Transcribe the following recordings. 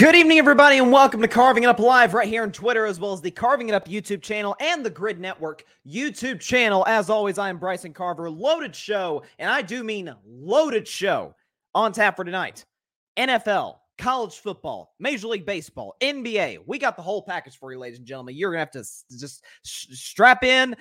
Good evening, everybody, and welcome to Carving It Up Live right here on Twitter, as well as the Carving It Up YouTube channel and the Grid Network YouTube channel. As always, I am Bryson Carver. Loaded show, and I do mean loaded show on tap for tonight. NFL, college football, Major League Baseball, NBA. We got the whole package for you, ladies and gentlemen. You're gonna have to just strap in,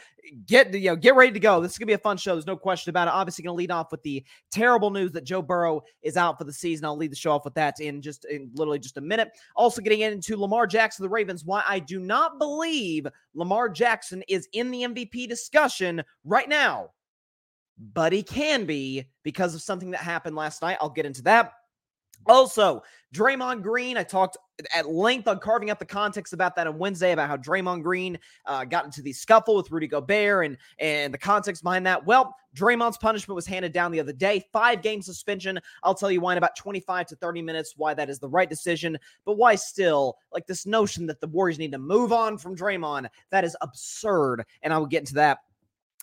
get you know, get ready to go. This is gonna be a fun show. There's no question about it. Obviously, gonna lead off with the terrible news that Joe Burrow is out for the season. I'll lead the show off with that in just in literally just a minute. Also, getting into Lamar Jackson, the Ravens. Why I do not believe Lamar Jackson is in the MVP discussion right now, but he can be because of something that happened last night. I'll get into that. Also, Draymond Green, I talked at length on carving up the context about that on Wednesday about how Draymond Green uh, got into the scuffle with Rudy Gobert and and the context behind that. Well, Draymond's punishment was handed down the other day, five game suspension. I'll tell you why in about 25 to 30 minutes why that is the right decision, but why still like this notion that the Warriors need to move on from Draymond that is absurd, and I will get into that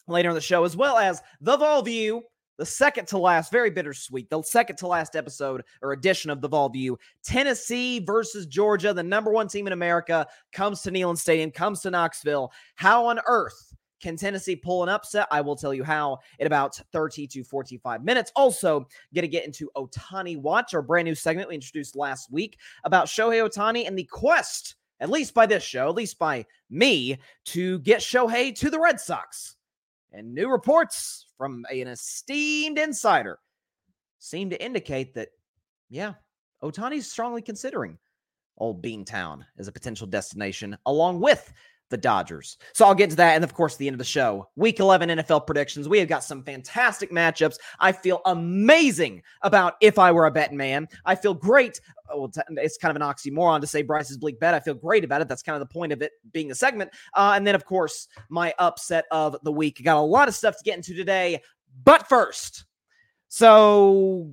later in the show as well as the Vol View the second to last, very bittersweet, the second to last episode or edition of the Vol View. Tennessee versus Georgia, the number one team in America, comes to Neyland Stadium, comes to Knoxville. How on earth can Tennessee pull an upset? I will tell you how in about 30 to 45 minutes. Also, going to get into Ohtani Watch, our brand new segment we introduced last week about Shohei Ohtani and the quest, at least by this show, at least by me, to get Shohei to the Red Sox. And new reports from an esteemed insider seem to indicate that, yeah, Ohtani's strongly considering Old Beantown as a potential destination, along with the Dodgers. So I'll get to that. And of course, the end of the show, week 11 NFL predictions. We have got some fantastic matchups. I feel amazing about if I were a betting man. I feel great. Well, it's kind of an oxymoron to say Bryce's bleak bet. I feel great about it. That's kind of the point of it being a segment. Uh, and then, of course, my upset of the week. Got a lot of stuff to get into today. But first, so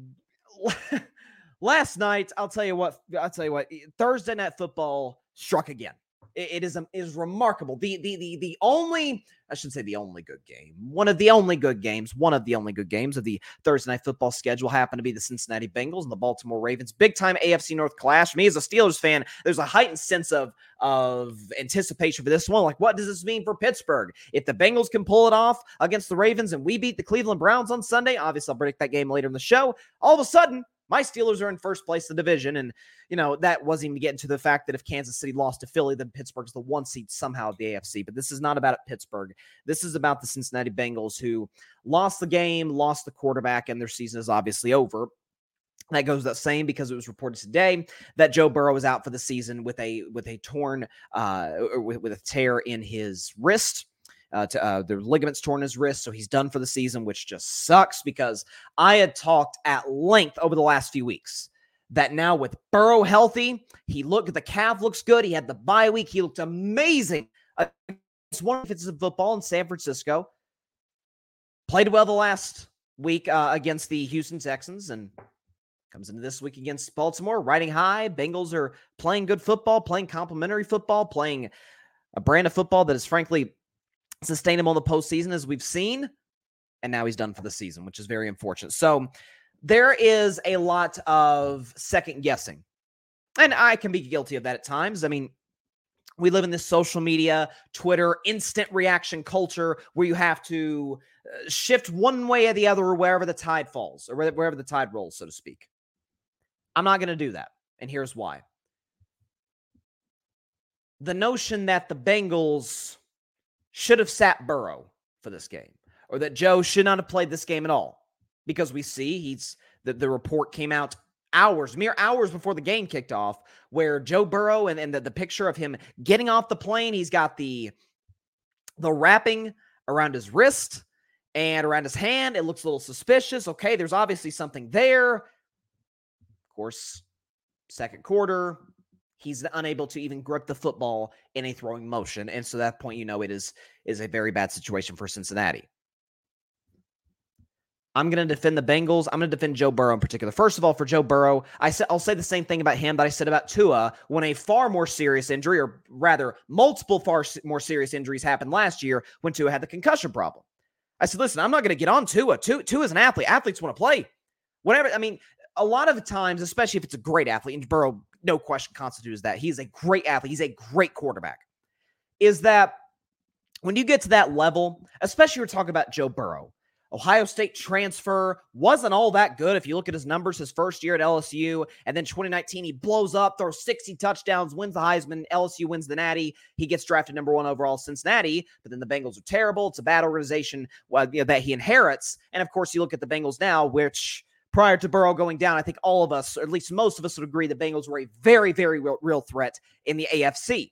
last night, I'll tell you what, I'll tell you what, Thursday night football struck again it is um, is remarkable. The the the the only I should say the only good game, one of the only good games, one of the only good games of the Thursday night football schedule happened to be the Cincinnati Bengals and the Baltimore Ravens. Big time AFC North clash. For Me as a Steelers fan, there's a heightened sense of of anticipation for this one. Like, what does this mean for Pittsburgh? If the Bengals can pull it off against the Ravens and we beat the Cleveland Browns on Sunday, obviously I'll predict that game later in the show. All of a sudden, my Steelers are in first place the division. And, you know, that wasn't even getting to the fact that if Kansas City lost to Philly, then Pittsburgh's the one seed somehow of the AFC. But this is not about Pittsburgh. This is about the Cincinnati Bengals who lost the game, lost the quarterback, and their season is obviously over. That goes the same because it was reported today that Joe Burrow is out for the season with a with a torn uh with, with a tear in his wrist uh, to, uh, the ligaments torn his wrist, so he's done for the season, which just sucks because I had talked at length over the last few weeks that now with Burrow healthy, he looked the calf looks good. He had the bye week, he looked amazing. It's one of of football in San Francisco. Played well the last week uh, against the Houston Texans and comes into this week against Baltimore, riding high. Bengals are playing good football, playing complementary football, playing a brand of football that is frankly sustainable in the postseason as we've seen. And now he's done for the season, which is very unfortunate. So there is a lot of second guessing. And I can be guilty of that at times. I mean, we live in this social media, Twitter, instant reaction culture where you have to uh, shift one way or the other or wherever the tide falls or wherever the tide rolls, so to speak. I'm not going to do that. And here's why. The notion that the Bengals should have sat Burrow for this game, or that Joe should not have played this game at all, because we see he's the, the report came out hours, mere hours before the game kicked off, where Joe Burrow and, and the, the picture of him getting off the plane, he's got the the wrapping around his wrist and around his hand. It looks a little suspicious. Okay, there's obviously something there. Of course, second quarter, he's unable to even grip the football in a throwing motion. And so that point, you know, it is is a very bad situation for Cincinnati. I'm going to defend the Bengals. I'm going to defend Joe Burrow in particular. First of all, for Joe Burrow, I said I'll say the same thing about him that I said about Tua when a far more serious injury, or rather, multiple far more serious injuries happened last year when Tua had the concussion problem. I said, listen, I'm not going to get on Tua. Tua, Tua is an athlete. Athletes want to play. Whatever. I mean, a lot of times, especially if it's a great athlete, and Burrow no question constitutes that. He's a great athlete. He's a great quarterback. Is that when you get to that level, especially we're talking about Joe Burrow, Ohio State transfer wasn't all that good. If you look at his numbers, his first year at LSU, and then 2019, he blows up, throws 60 touchdowns, wins the Heisman. LSU wins the Natty. He gets drafted number one overall, Cincinnati. But then the Bengals are terrible. It's a bad organization well, you know, that he inherits. And of course, you look at the Bengals now, which prior to Burrow going down, I think all of us, or at least most of us, would agree the Bengals were a very, very real, real threat in the AFC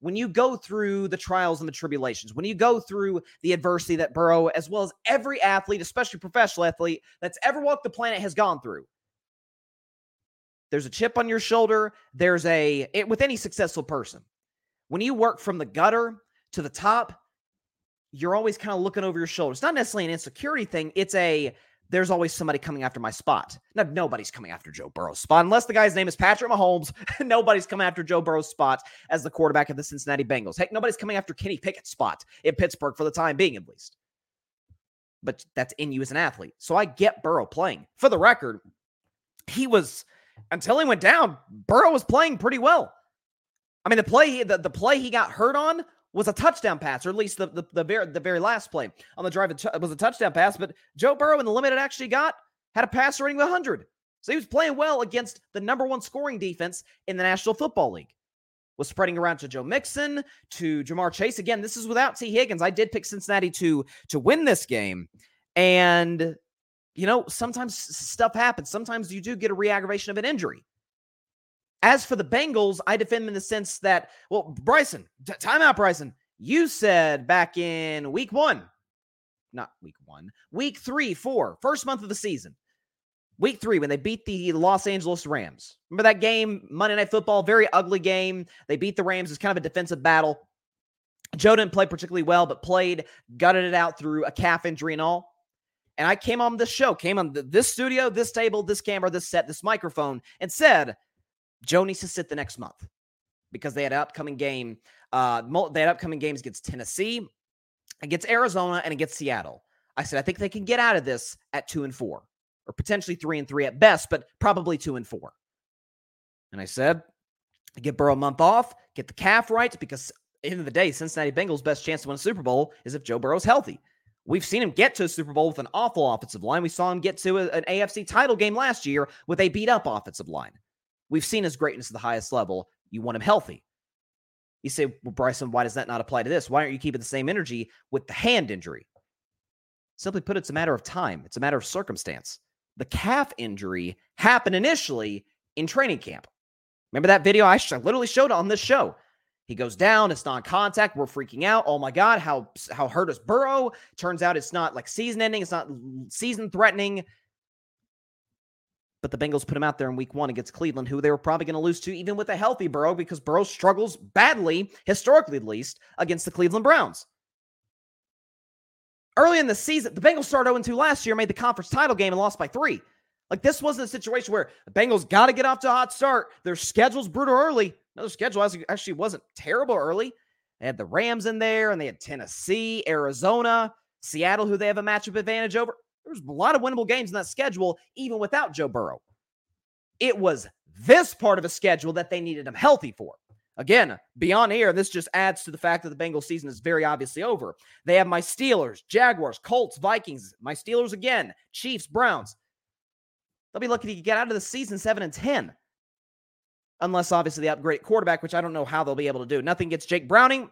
when you go through the trials and the tribulations, when you go through the adversity that Burrow, as well as every athlete, especially professional athlete that's ever walked the planet, has gone through, there's a chip on your shoulder. There's a, it, with any successful person, when you work from the gutter to the top, you're always kind of looking over your shoulder. It's not necessarily an insecurity thing. It's a, there's always somebody coming after my spot. Now, nobody's coming after Joe Burrow's spot unless the guy's name is Patrick Mahomes. nobody's coming after Joe Burrow's spot as the quarterback of the Cincinnati Bengals. Heck, nobody's coming after Kenny Pickett's spot in Pittsburgh for the time being, at least. But that's in you as an athlete. So I get Burrow playing. For the record, he was until he went down. Burrow was playing pretty well. I mean, the play the, the play he got hurt on was a touchdown pass, or at least the the, the very the very last play on the drive it was a touchdown pass. But Joe Burrow in the limited actually got had a pass rating of 100, so he was playing well against the number one scoring defense in the National Football League. Was spreading around to Joe Mixon to Ja'Marr Chase. Again, this is without Tee Higgins. I did pick Cincinnati to to win this game, and you know sometimes stuff happens. Sometimes you do get a re-aggravation of an injury. As for the Bengals, I defend them in the sense that, well, Bryson, t- timeout, Bryson. You said back in week one, not week one, week three, four, first month of the season, week three, when they beat the Los Angeles Rams. Remember that game, Monday Night Football, very ugly game. They beat the Rams. It's kind of a defensive battle. Joe didn't play particularly well, but played, gutted it out through a calf injury and all. And I came on this show, came on this studio, this table, this camera, this set, this microphone, and said, Joe needs to sit the next month because they had an upcoming game. Uh, they had upcoming games against Tennessee, against Arizona, and against Seattle. I said I think they can get out of this at two and four, or potentially three and three at best, but probably two and four. And I said, get Burrow a month off, get the calf right, because end of the day, Cincinnati Bengals' best chance to win a Super Bowl is if Joe Burrow's healthy. We've seen him get to a Super Bowl with an awful offensive line. We saw him get to a, an AFC title game last year with a beat up offensive line. We've seen his greatness at the highest level. You want him healthy. You say, well, Bryson, why does that not apply to this? Why aren't you keeping the same energy with the hand injury? Simply put, it's a matter of time, it's a matter of circumstance. The calf injury happened initially in training camp. Remember that video I literally showed on this show? He goes down, it's non-contact. We're freaking out. Oh my God, how how hurt is Burrow? Turns out it's not like season ending, it's not season threatening. But the Bengals put him out there in week one against Cleveland, who they were probably going to lose to, even with a healthy Burrow, because Burrow struggles badly, historically at least, against the Cleveland Browns. Early in the season, the Bengals started 0 2 last year, made the conference title game, and lost by three. Like, this wasn't a situation where the Bengals got to get off to a hot start. Their schedule's brutal early. No, their schedule actually wasn't terrible early. They had the Rams in there, and they had Tennessee, Arizona, Seattle, who they have a matchup advantage over. There's a lot of winnable games in that schedule, even without Joe Burrow. It was this part of a schedule that they needed him healthy for. Again, beyond air, this just adds to the fact that the Bengals season is very obviously over. They have my Steelers, Jaguars, Colts, Vikings, my Steelers again, Chiefs, Browns. They'll be lucky to get out of the season 7 and 10. Unless obviously they upgrade quarterback, which I don't know how they'll be able to do. Nothing gets Jake Browning.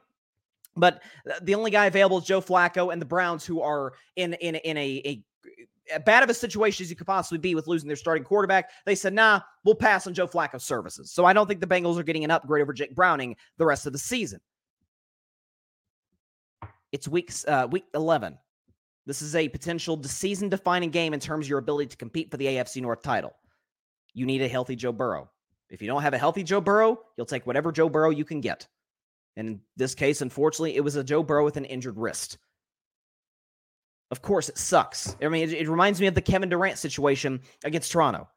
But uh, the only guy available is Joe Flacco and the Browns, who are in in in a, a bad of a situation as you could possibly be with losing their starting quarterback. They said, nah, we'll pass on Joe Flacco's services. So I don't think the Bengals are getting an upgrade over Jake Browning the rest of the season. It's week, uh, week 11. This is a potential season defining game in terms of your ability to compete for the AFC North title. You need a healthy Joe Burrow. If you don't have a healthy Joe Burrow, you'll take whatever Joe Burrow you can get. And in this case, unfortunately, it was a Joe Burrow with an injured wrist. Of course, it sucks. I mean, it, it, reminds me of the Kevin Durant situation against Toronto.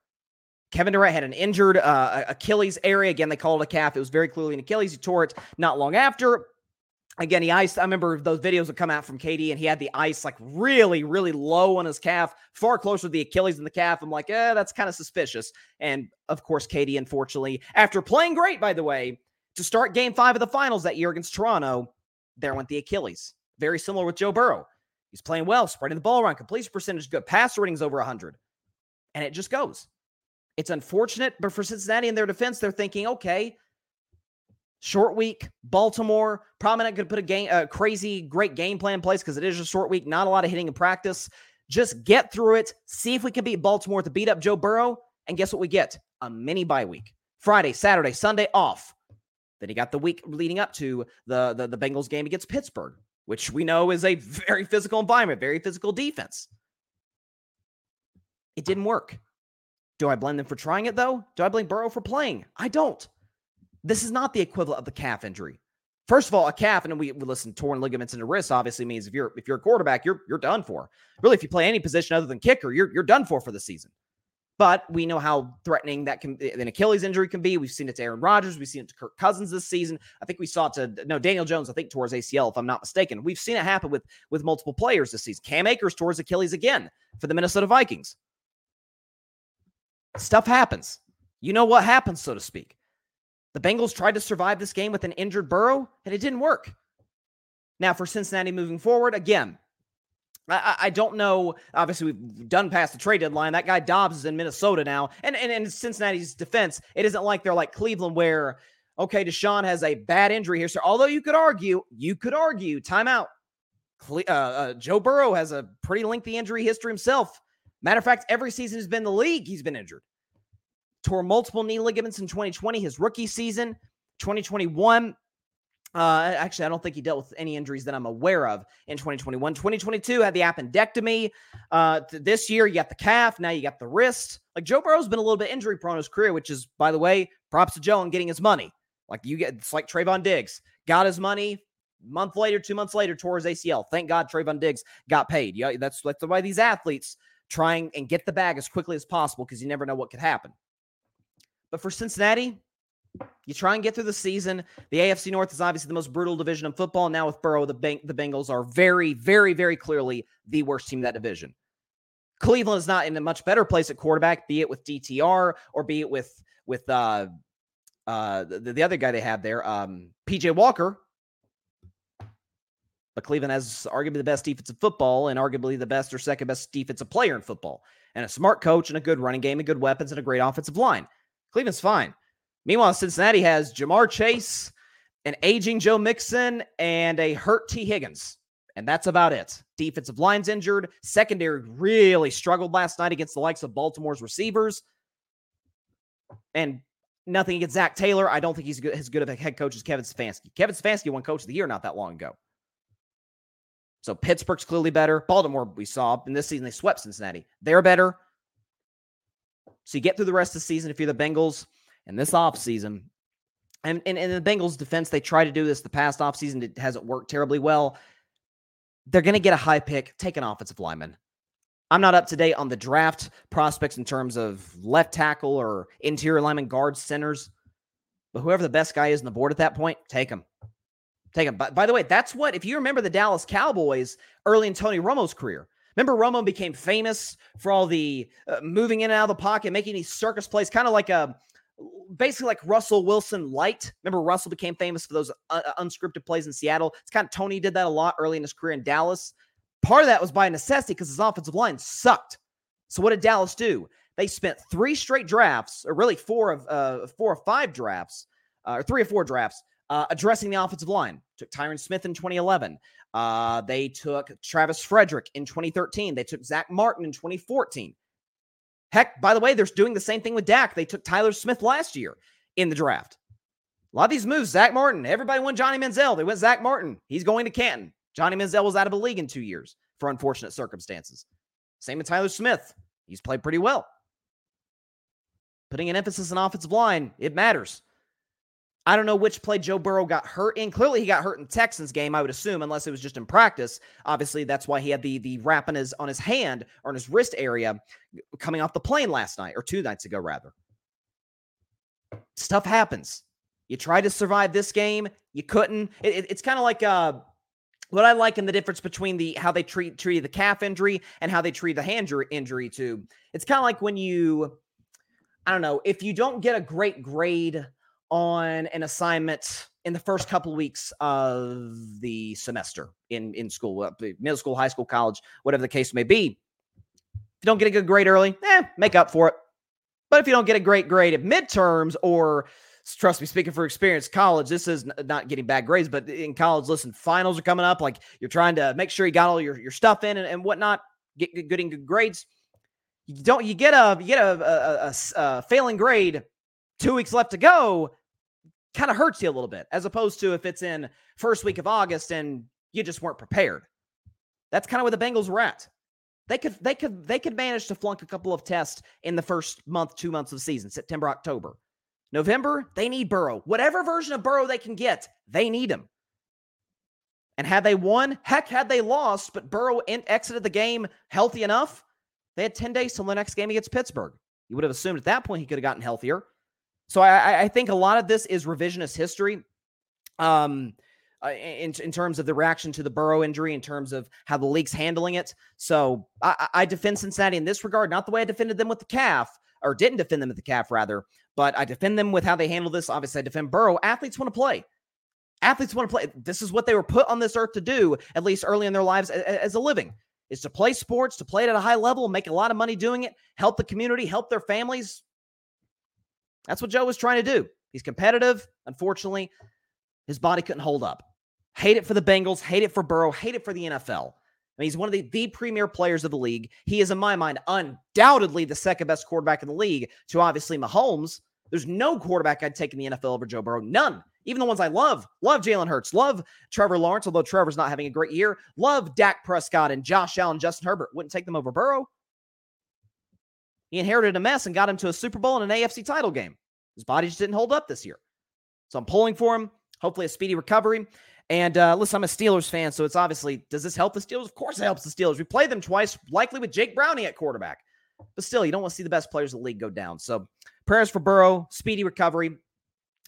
Kevin Durant had an injured uh, Achilles area. Again, they called it a calf. It was very clearly an Achilles. He tore it not long after. Again, he iced. I remember those videos would come out from KD, and he had the ice like really, really low on his calf, far closer to the Achilles than the calf. I'm like, eh, that's kind of suspicious. And of course, KD, unfortunately, after playing great, by the way, to start game five of the finals that year against Toronto, there went the Achilles. Very similar with Joe Burrow. He's playing well, spreading the ball around, completion percentage good, pass ratings over 100. And it just goes. It's unfortunate, but for Cincinnati in their defense, they're thinking, okay, Short week, Baltimore. Probably not going to put a game, a crazy great game plan in place because it is a short week. Not a lot of hitting in practice. Just get through it. See if we can beat Baltimore to beat up Joe Burrow. And guess what we get? A mini bye week. Friday, Saturday, Sunday off. Then you got the week leading up to the, the, the Bengals game against Pittsburgh, which we know is a very physical environment, very physical defense. It didn't work. Do I blame them for trying it though? Do I blame Burrow for playing? I don't. This is not the equivalent of the calf injury. First of all, a calf, and we, we listen, torn ligaments in the wrist obviously means if you're if you're a quarterback, you're you're done for. Really, if you play any position other than kicker, you're you're done for for the season. But we know how threatening that can an Achilles injury can be. We've seen it to Aaron Rodgers. We've seen it to Kirk Cousins this season. I think we saw it to no Daniel Jones. I think towards ACL, if I'm not mistaken. We've seen it happen with with multiple players this season. Cam Akers towards Achilles again for the Minnesota Vikings. Stuff happens. You know what happens, so to speak. The Bengals tried to survive this game with an injured Burrow, and it didn't work. Now, for Cincinnati moving forward, again, I, I, don't know. Obviously, we've done past the trade deadline. That guy Dobbs is in Minnesota now. And, and in Cincinnati's defense, it isn't like they're like Cleveland where, okay, Deshaun has a bad injury here. So, although you could argue, you could argue, timeout. Uh, uh, Joe Burrow has a pretty lengthy injury history himself. Matter of fact, every season he's been in the league, he's been injured tore multiple knee ligaments in 2020, his rookie season. 2021, uh, actually, I don't think he dealt with any injuries that I'm aware of in 2021. 2022 had the appendectomy. Uh, th- this year, you got the calf. Now you got the wrist. Like Joe Burrow's been a little bit injury prone in his career, which is, by the way, props to Joe on getting his money. Like you get, it's like Trevon Diggs got his money. Month later, two months later, tore his ACL. Thank God Trevon Diggs got paid. Yeah, that's that's the way these athletes trying and get the bag as quickly as possible because you never know what could happen. But for Cincinnati, you try and get through the season. The AFC North is obviously the most brutal division in football. Now with Burrow, the Beng- the Bengals are very, very, very clearly the worst team in that division. Cleveland is not in a much better place at quarterback, be it with DTR or be it with with uh uh the, the other guy they have there, um PJ Walker. But Cleveland has arguably the best defensive football and arguably the best or second best defensive player in football, and a smart coach and a good running game and good weapons and a great offensive line. Cleveland's fine. Meanwhile, Cincinnati has Ja'Marr Chase, an aging Joe Mixon, and a hurt Tee Higgins. And that's about it. Defensive line's injured. Secondary really struggled last night against the likes of Baltimore's receivers. And nothing against Zac Taylor. I don't think he's as good of a head coach as Kevin Stefanski. Kevin Stefanski won coach of the year not that long ago. So Pittsburgh's clearly better. Baltimore, we saw in this season, they swept Cincinnati. They're better. So you get through the rest of the season if you're the Bengals and this offseason. And, and in the Bengals defense, they try to do this the past offseason. It hasn't worked terribly well. They're going to get a high pick, take an offensive lineman. I'm not up to date on the draft prospects in terms of left tackle or interior lineman, guards, centers. But whoever the best guy is on the board at that point, take him. Take him. By, by the way, that's what, if you remember the Dallas Cowboys early in Tony Romo's career, Remember, Romo became famous for all the uh, moving in and out of the pocket, making these circus plays, kind of like a basically like Russell Wilson light. Remember, Russell became famous for those uh, uh, unscripted plays in Seattle. It's kind of Tony did that a lot early in his career in Dallas. Part of that was by necessity because his offensive line sucked. So what did Dallas do? They spent three straight drafts, or really four of uh, four or five drafts, uh, or three or four drafts, uh, addressing the offensive line. Took Tyron Smith in 2011. Uh, they took Travis Frederick in 2013. They took Zack Martin in 2014. Heck, by the way, they're doing the same thing with Dak. They took Tyler Smith last year in the draft. A lot of these moves, Zack Martin, everybody went Johnny Manziel. They went Zack Martin. He's going to Canton. Johnny Manziel was out of the league in two years for unfortunate circumstances. Same with Tyler Smith. He's played pretty well. Putting an emphasis on offensive line, it matters. I don't know which play Joe Burrow got hurt in. Clearly, he got hurt in Texans game, I would assume, unless it was just in practice. Obviously, that's why he had the the wrap on his on his hand or his wrist area coming off the plane last night or two nights ago, rather. Stuff happens. You tried to survive this game, you couldn't. It, it, it's kind of like uh, what I like in the difference between the how they treat treat the calf injury and how they treat the hand injury too. It's kind of like when you, I don't know, if you don't get a great grade on an assignment in the first couple of weeks of the semester in in school, middle school, high school, college, whatever the case may be. If you don't get a good grade early, eh, make up for it. But if you don't get a great grade at midterms or trust me, speaking for experience, college, this is not getting bad grades, but in college, listen, finals are coming up. Like you're trying to make sure you got all your, your stuff in and, and whatnot, get good, getting good grades. You don't, you get a, you get a, a, a, a failing grade two weeks left to go, kind of hurts you a little bit, as opposed to if it's in first week of August and you just weren't prepared. That's kind of where the Bengals were at. They could, they could, they could manage to flunk a couple of tests in the first month, two months of season, September, October. November, they need Burrow. Whatever version of Burrow they can get, they need him. And had they won, heck, had they lost, but Burrow in, exited the game healthy enough, they had 10 days till the next game against Pittsburgh. You would have assumed at that point he could have gotten healthier. So I, I think a lot of this is revisionist history. Um, uh, in, in terms of the reaction to the Burrow injury, in terms of how the league's handling it. So I, I defend Cincinnati in this regard, not the way I defended them with the calf, or didn't defend them with the calf, rather, but I defend them with how they handle this. Obviously, I defend Burrow. Athletes want to play. Athletes want to play. This is what they were put on this earth to do, at least early in their lives as a living, is to play sports, to play it at a high level, make a lot of money doing it, help the community, help their families. That's what Joe was trying to do. He's competitive. Unfortunately, his body couldn't hold up. Hate it for the Bengals, hate it for Burrow, hate it for the NFL. I mean, he's one of the, the premier players of the league. He is, in my mind, undoubtedly the second best quarterback in the league to obviously Mahomes. There's no quarterback I'd take in the NFL over Joe Burrow. None. Even the ones I love. Love Jalen Hurts. Love Trevor Lawrence, although Trevor's not having a great year. Love Dak Prescott and Josh Allen, Justin Herbert. Wouldn't take them over Burrow. He inherited a mess and got him to a Super Bowl and an AFC title game. His body just didn't hold up this year. So I'm pulling for him. Hopefully, a speedy recovery. And uh, listen, I'm a Steelers fan, so it's obviously, does this help the Steelers? Of course it helps the Steelers. We played them twice, likely with Jake Browning at quarterback. But still, you don't want to see the best players of the league go down. So prayers for Burrow, speedy recovery,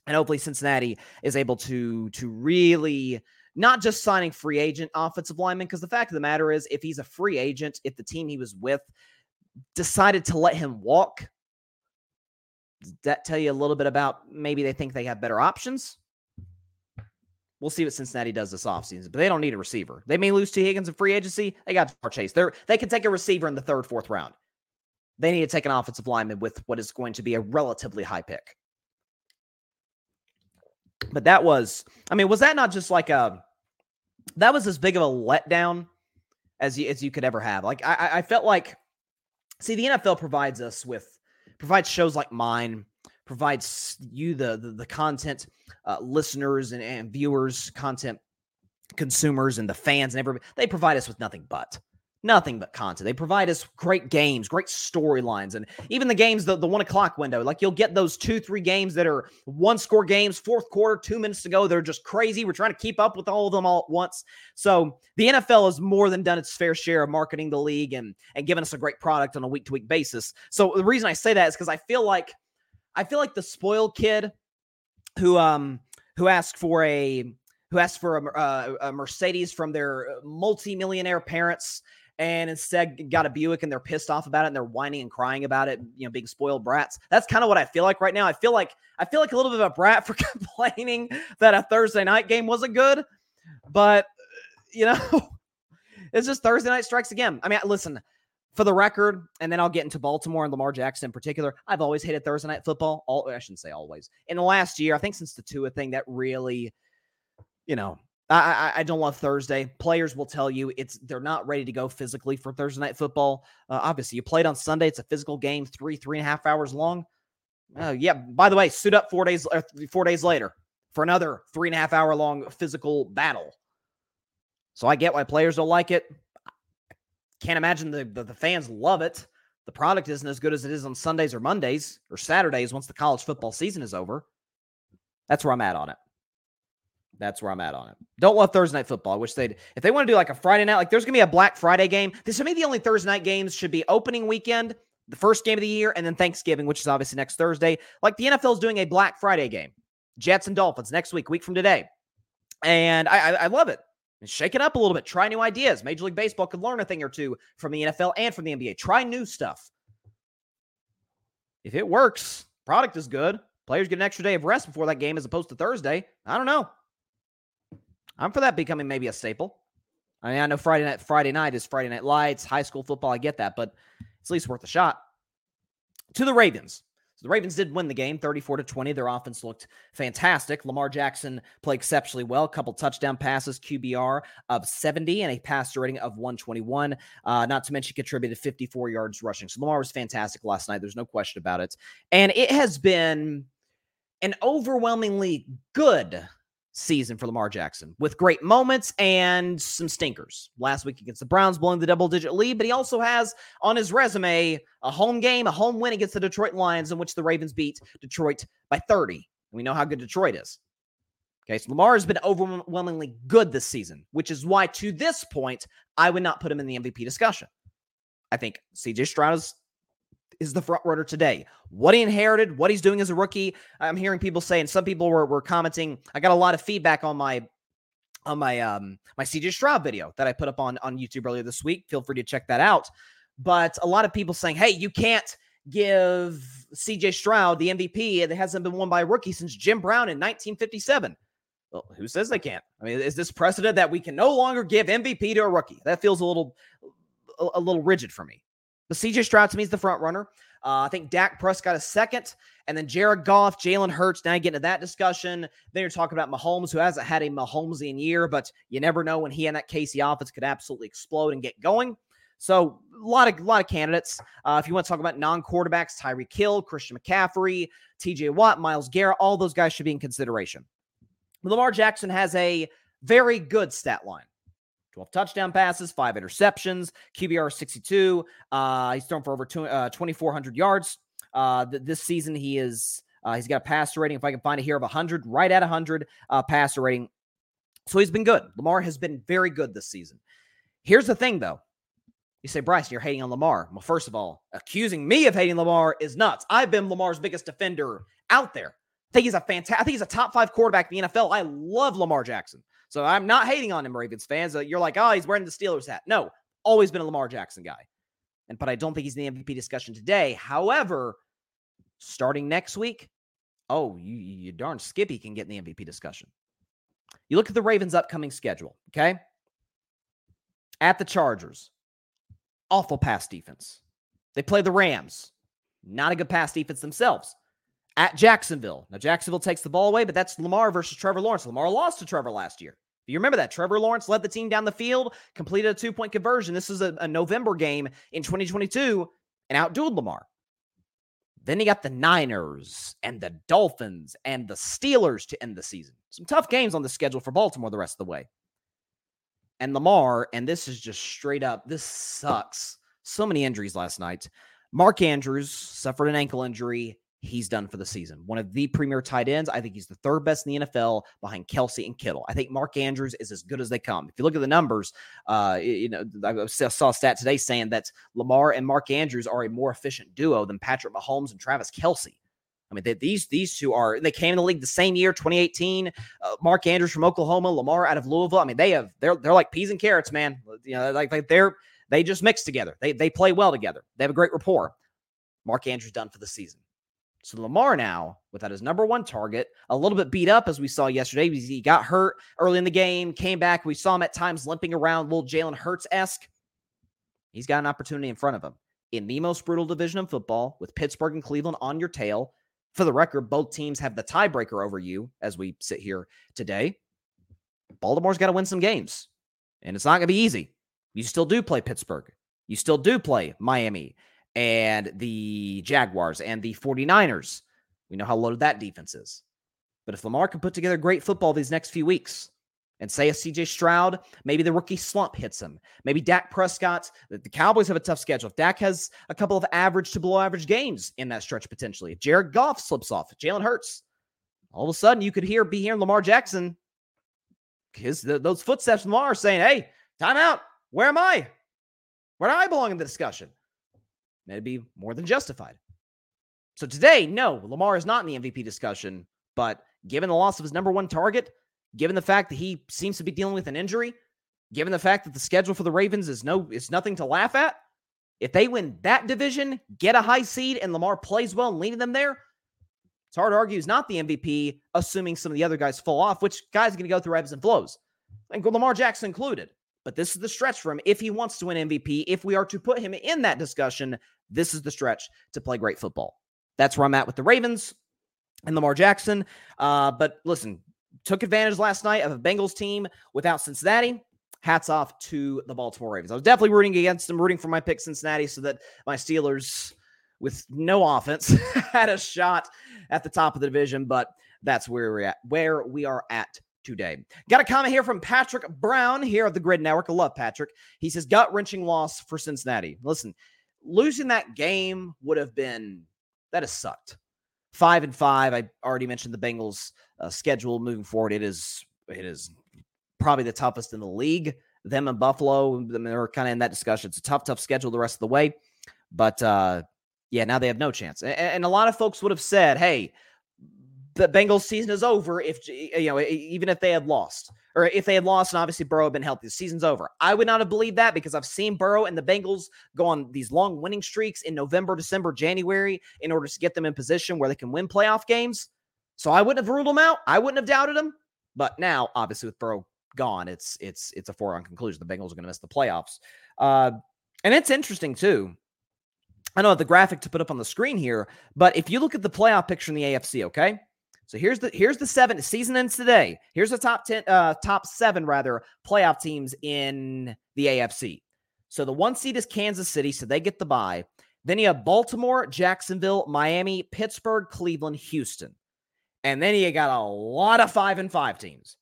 and hopefully Cincinnati is able to to really not just signing free agent offensive linemen. Because the fact of the matter is, if he's a free agent, if the team he was with decided to let him walk, does that tell you a little bit about maybe they think they have better options? We'll see what Cincinnati does this offseason, but they don't need a receiver. They may lose Tee Higgins in free agency. They got Ja'Marr Chase. They're, they can take a receiver in the third, fourth round. They need to take an offensive lineman with what is going to be a relatively high pick. But that was, I mean, was that not just like a, that was as big of a letdown as you, as you could ever have? Like, I, I felt like, see, the NFL provides us with, provides shows like mine provides you the the, the content uh, listeners and, and viewers, content consumers, and the fans and everybody. They provide us with nothing but nothing but content. They provide us great games, great storylines, and even the games, the, the one o'clock window. Like you'll get those two, three games that are one score games, fourth quarter, two minutes to go. They're just crazy. We're trying to keep up with all of them all at once. So the NFL has more than done its fair share of marketing the league and and giving us a great product on a week to week basis. So the reason I say that is because I feel like I feel like the spoiled kid who um who asked for a who asked for a, uh, a Mercedes from their multi-millionaire parents and instead got a Buick and they're pissed off about it and they're whining and crying about it, you know, being spoiled brats. That's kind of what I feel like right now. I feel like I feel like a little bit of a brat for complaining that a Thursday night game wasn't good, but you know, it's just Thursday night strikes again. I mean, listen, for the record, and then I'll get into Baltimore and Lamar Jackson in particular. I've always hated Thursday night football. All I shouldn't say always. In the last year, I think since the Tua thing, that really, you know, I, I, don't love Thursday. Players will tell you it's they're not ready to go physically for Thursday night football. Uh, obviously, you played on Sunday. It's a physical game, three three and a half hours long. Uh, yeah. By the way, suit up four days four days later for another three and a half hour long physical battle. So I get why players don't like it. Can't imagine the, the, the fans love it. The product isn't as good as it is on Sundays or Mondays or Saturdays once the college football season is over. That's where I'm at on it. That's where I'm at on it. Don't love Thursday night football. I wish they'd, if they want to do like a Friday night, like there's to be a Black Friday game. This to me, the only Thursday night games should be opening weekend, the first game of the year, and then Thanksgiving, which is obviously next Thursday. Like the NFL is doing a Black Friday game. Jets and Dolphins next week, week from today. And I, I, I love it. Shake it up a little bit. Try new ideas. Major League Baseball could learn a thing or two from the NFL and from the NBA. Try new stuff. If it works, product is good. Players get an extra day of rest before that game as opposed to Thursday. I don't know. I'm for that becoming maybe a staple. I mean, I know Friday night Friday night is Friday night lights, high school football. I get that, but it's at least worth a shot. To the Ravens. The Ravens did win the game 34 to 20. Their offense looked fantastic. Lamar Jackson played exceptionally well. A couple touchdown passes, QBR of 70, and a passer rating of 121. Uh, not to mention, contributed 54 yards rushing. So Lamar was fantastic last night. There's no question about it. And it has been an overwhelmingly good season for Lamar Jackson with great moments and some stinkers. Last week against the Browns, blowing the double digit lead, but he also has on his resume a home game, a home win against the Detroit Lions, in which the Ravens beat Detroit by 30. And we know how good Detroit is. Okay, so Lamar has been overwhelmingly good this season, which is why to this point, I would not put him in the MVP discussion. I think CJ Stroud is is the front runner today. What he inherited, what he's doing as a rookie. I'm hearing people say, and some people were, were commenting. I got a lot of feedback on my on my um my CJ Stroud video that I put up on on YouTube earlier this week. Feel free to check that out. But a lot of people saying, "Hey, you can't give CJ Stroud the MVP that hasn't been won by a rookie since Jim Brown in 1957." Well, who says they can't? I mean, is this precedent that we can no longer give MVP to a rookie? That feels a little a, a little rigid for me. But CJ Stroud to me is the front runner. Uh, I think Dak Prescott a second, and then Jared Goff, Jalen Hurts. Now you get into that discussion. Then you're talking about Mahomes, who hasn't had a Mahomesian year, but you never know when he and that KC offense could absolutely explode and get going. So a lot of lot of candidates. Uh, if you want to talk about non-quarterbacks, Tyreek Hill, Christian McCaffrey, T.J. Watt, Myles Garrett, all those guys should be in consideration. Lamar Jackson has a very good stat line. 12 touchdown passes, five interceptions, QBR 62. Uh, he's thrown for over two, uh, 2,400 yards. Uh, th- this season, he is uh, he's got a passer rating, if I can find it here, of 100, right at 100 uh, passer rating. So he's been good. Lamar has been very good this season. Here's the thing, though. You say, Bryce, you're hating on Lamar. Well, first of all, accusing me of hating Lamar is nuts. I've been Lamar's biggest defender out there. I think he's a fantastic. I think he's a top five quarterback in the NFL. I love Lamar Jackson. So I'm not hating on him, Ravens fans. Uh, you're like, oh, he's wearing the Steelers hat. No, always been a Lamar Jackson guy. And but I don't think he's in the MVP discussion today. However, starting next week, oh, you, you darn Skippy can get in the MVP discussion. You look at the Ravens' upcoming schedule, okay? At the Chargers, awful pass defense. They play the Rams, not a good pass defense themselves at Jacksonville. Now, Jacksonville takes the ball away, but that's Lamar versus Trevor Lawrence. Lamar lost to Trevor last year. You remember that? Trevor Lawrence led the team down the field, completed a two point conversion. This is a, a November game in 2022 and outdueled Lamar. Then he got the Niners and the Dolphins and the Steelers to end the season. Some tough games on the schedule for Baltimore the rest of the way. And Lamar, and this is just straight up, this sucks. So many injuries last night. Mark Andrews suffered an ankle injury he's done for the season. One of the premier tight ends. I think he's the third best in the NFL behind Kelce and Kittle. I think Mark Andrews is as good as they come. If you look at the numbers, uh, you know, I saw a stat today saying that Lamar and Mark Andrews are a more efficient duo than Patrick Mahomes and Travis Kelce. I mean, they, these these two are. They came in the league the same year, 2018. Uh, Mark Andrews from Oklahoma, Lamar out of Louisville. I mean, they have they're they're like peas and carrots, man. You know, like, like they're they just mix together. They they play well together. They have a great rapport. Mark Andrews done for the season. So Lamar now, without his number one target, a little bit beat up as we saw yesterday. He got hurt early in the game, came back. We saw him at times limping around, little Jalen Hurts esque. He's got an opportunity in front of him in the most brutal division of football with Pittsburgh and Cleveland on your tail. For the record, both teams have the tiebreaker over you as we sit here today. Baltimore's got to win some games, and it's not going to be easy. You still do play Pittsburgh. You still do play Miami and the Jaguars and the 49ers. We know how loaded that defense is. But if Lamar can put together great football these next few weeks, and say a CJ Stroud, maybe the rookie slump hits him. Maybe Dak Prescott, the, Cowboys have a tough schedule. If Dak has a couple of average to below average games in that stretch potentially, if Jared Goff slips off, Jalen Hurts, all of a sudden you could hear be hearing Lamar Jackson, his the, those footsteps Lamar saying, "Hey, time out. Where am I? Where do I belong in the discussion?" That'd be more than justified. So today, no, Lamar is not in the MVP discussion, but given the loss of his number one target, given the fact that he seems to be dealing with an injury, given the fact that the schedule for the Ravens is no is nothing to laugh at. If they win that division, get a high seed, and Lamar plays well and leading them there, it's hard to argue he's not the MVP, assuming some of the other guys fall off, which guys are going to go through ebbs and flows, and Lamar Jackson included. But this is the stretch for him if he wants to win MVP. If we are to put him in that discussion, this is the stretch to play great football. That's where I'm at with the Ravens and Lamar Jackson. Uh, but listen, took advantage last night of a Bengals team without Cincinnati. Hats off to the Baltimore Ravens. I was definitely rooting against them, rooting for my pick Cincinnati so that my Steelers, with no offense, had a shot at the top of the division. But that's where we're at, where we are at today. Got a comment here from Patrick Brown here at the Grid Network. I love Patrick. He says gut wrenching loss for Cincinnati. Listen, losing that game would have been that has sucked. Five and five. I already mentioned the Bengals' uh, schedule moving forward. It is it is probably the toughest in the league. Them and Buffalo, they're kind of in that discussion. It's a tough, tough schedule the rest of the way. But uh, yeah, now they have no chance. And, and a lot of folks would have said, "Hey, the Bengals season is over if you know even if they had lost or if they had lost and obviously Burrow had been healthy, the season's over. I would not have believed that because I've seen Burrow and the Bengals go on these long winning streaks in November, December, January in order to get them in position where they can win playoff games. So I wouldn't have ruled them out. I wouldn't have doubted them. But now, obviously, with Burrow gone, it's it's it's a foregone conclusion. The Bengals are going to miss the playoffs. Uh, and it's interesting too. I don't have the graphic to put up on the screen here, but if you look at the playoff picture in the AFC, okay, so here's the here's the seven season ends today. Here's the top ten, uh, top seven rather playoff teams in the AFC. So the one seed is Kansas City, so they get the bye. Then you have Baltimore, Jacksonville, Miami, Pittsburgh, Cleveland, Houston, and then you got a lot of five and five teams.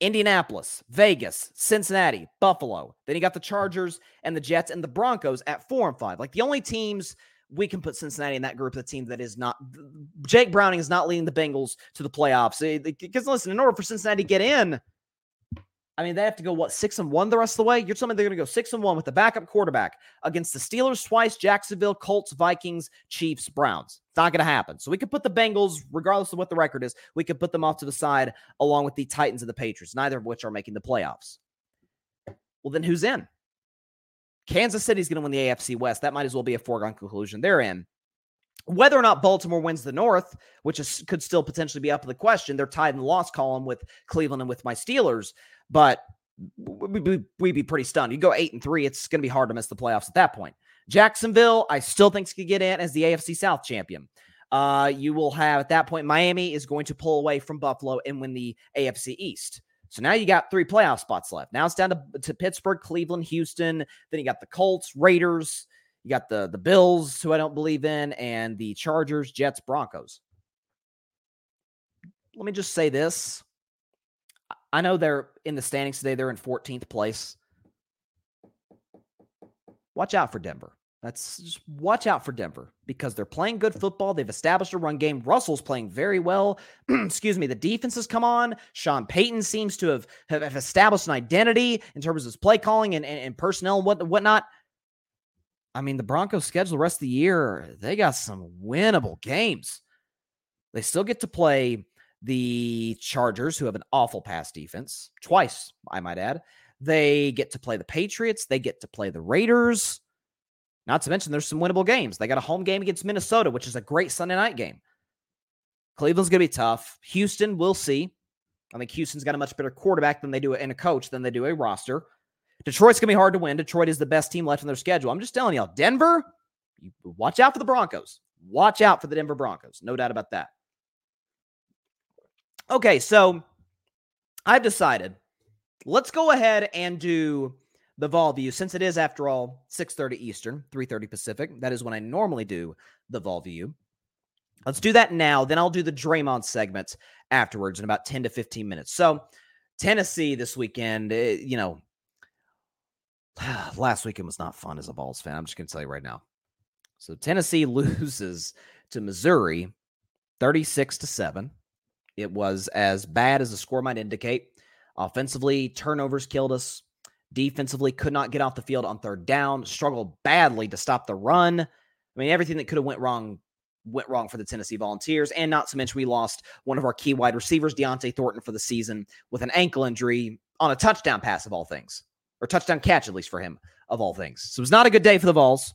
Indianapolis, Vegas, Cincinnati, Buffalo. Then you got the Chargers and the Jets and the Broncos at four and five. Like the only teams we can put Cincinnati in that group of the team that is not Jake Browning is not leading the Bengals to the playoffs. Eh, because listen, in order for Cincinnati to get in, I mean, they have to go what six and one the rest of the way. You're telling me they're going to go six and one with the backup quarterback against the Steelers twice, Jacksonville, Colts, Vikings, Chiefs, Browns. It's not going to happen. So we could put the Bengals, regardless of what the record is, we could put them off to the side along with the Titans and the Patriots, neither of which are making the playoffs. Well, then who's in? Kansas City's going to win the AFC West. That might as well be a foregone conclusion. They're in. Whether or not Baltimore wins the North, which is, could still potentially be up to the question, they're tied in the loss column with Cleveland and with my Steelers. But we'd be pretty stunned. You go eight and three, it's going to be hard to miss the playoffs at that point. Jacksonville, I still think could get in as the AFC South champion. Uh, you will have at that point Miami is going to pull away from Buffalo and win the AFC East. So now you got three playoff spots left. Now it's down to, to Pittsburgh, Cleveland, Houston. Then you got the Colts, Raiders. You got the the Bills, who I don't believe in, and the Chargers, Jets, Broncos. Let me just say this. I know they're in the standings today. They're in 14th place. Watch out for Denver. That's just watch out for Denver because they're playing good mm. football. They've established a run game. Russell's playing very well. Excuse me. The defense has come on. Sean Payton seems to have, have, established an identity in terms of his play calling and, and, and personnel and what, whatnot. I mean, the Broncos schedule the rest of the year, they got some winnable games. They still get to play the Chargers, who have an awful pass defense, twice, I might add. They get to play the Patriots. They get to play the Raiders. Not to mention, there's some winnable games. They got a home game against Minnesota, which is a great Sunday night game. Cleveland's going to be tough. Houston, we'll see. I think Houston's got a much better quarterback than they do in a coach than they do a roster. Detroit's going to be hard to win. Detroit is the best team left in their schedule. I'm just telling y'all, Denver, you watch out for the Broncos. Watch out for the Denver Broncos. No doubt about that. Okay, so I've decided let's go ahead and do the Vol View, since it is, after all, 6.30 Eastern, 3.30 Pacific. That is when I normally do the Vol View. Let's do that now. Then I'll do the Draymond segments afterwards in about 10 to 15 minutes. So, Tennessee this weekend, it, eh, you know, last weekend was not fun as a Vols fan. I'm just going to tell you right now. So, Tennessee loses to Missouri 36 to 7. It was as bad as the score might indicate. Offensively, turnovers killed us. Defensively, could not get off the field on third down, struggled badly to stop the run. I mean, everything that could have went wrong went wrong for the Tennessee Volunteers. And not to mention, we lost one of our key wide receivers, Dont'e Thornton, for the season with an ankle injury on a touchdown pass of all things, or touchdown catch, at least for him, of all things. So it was not a good day for the Vols.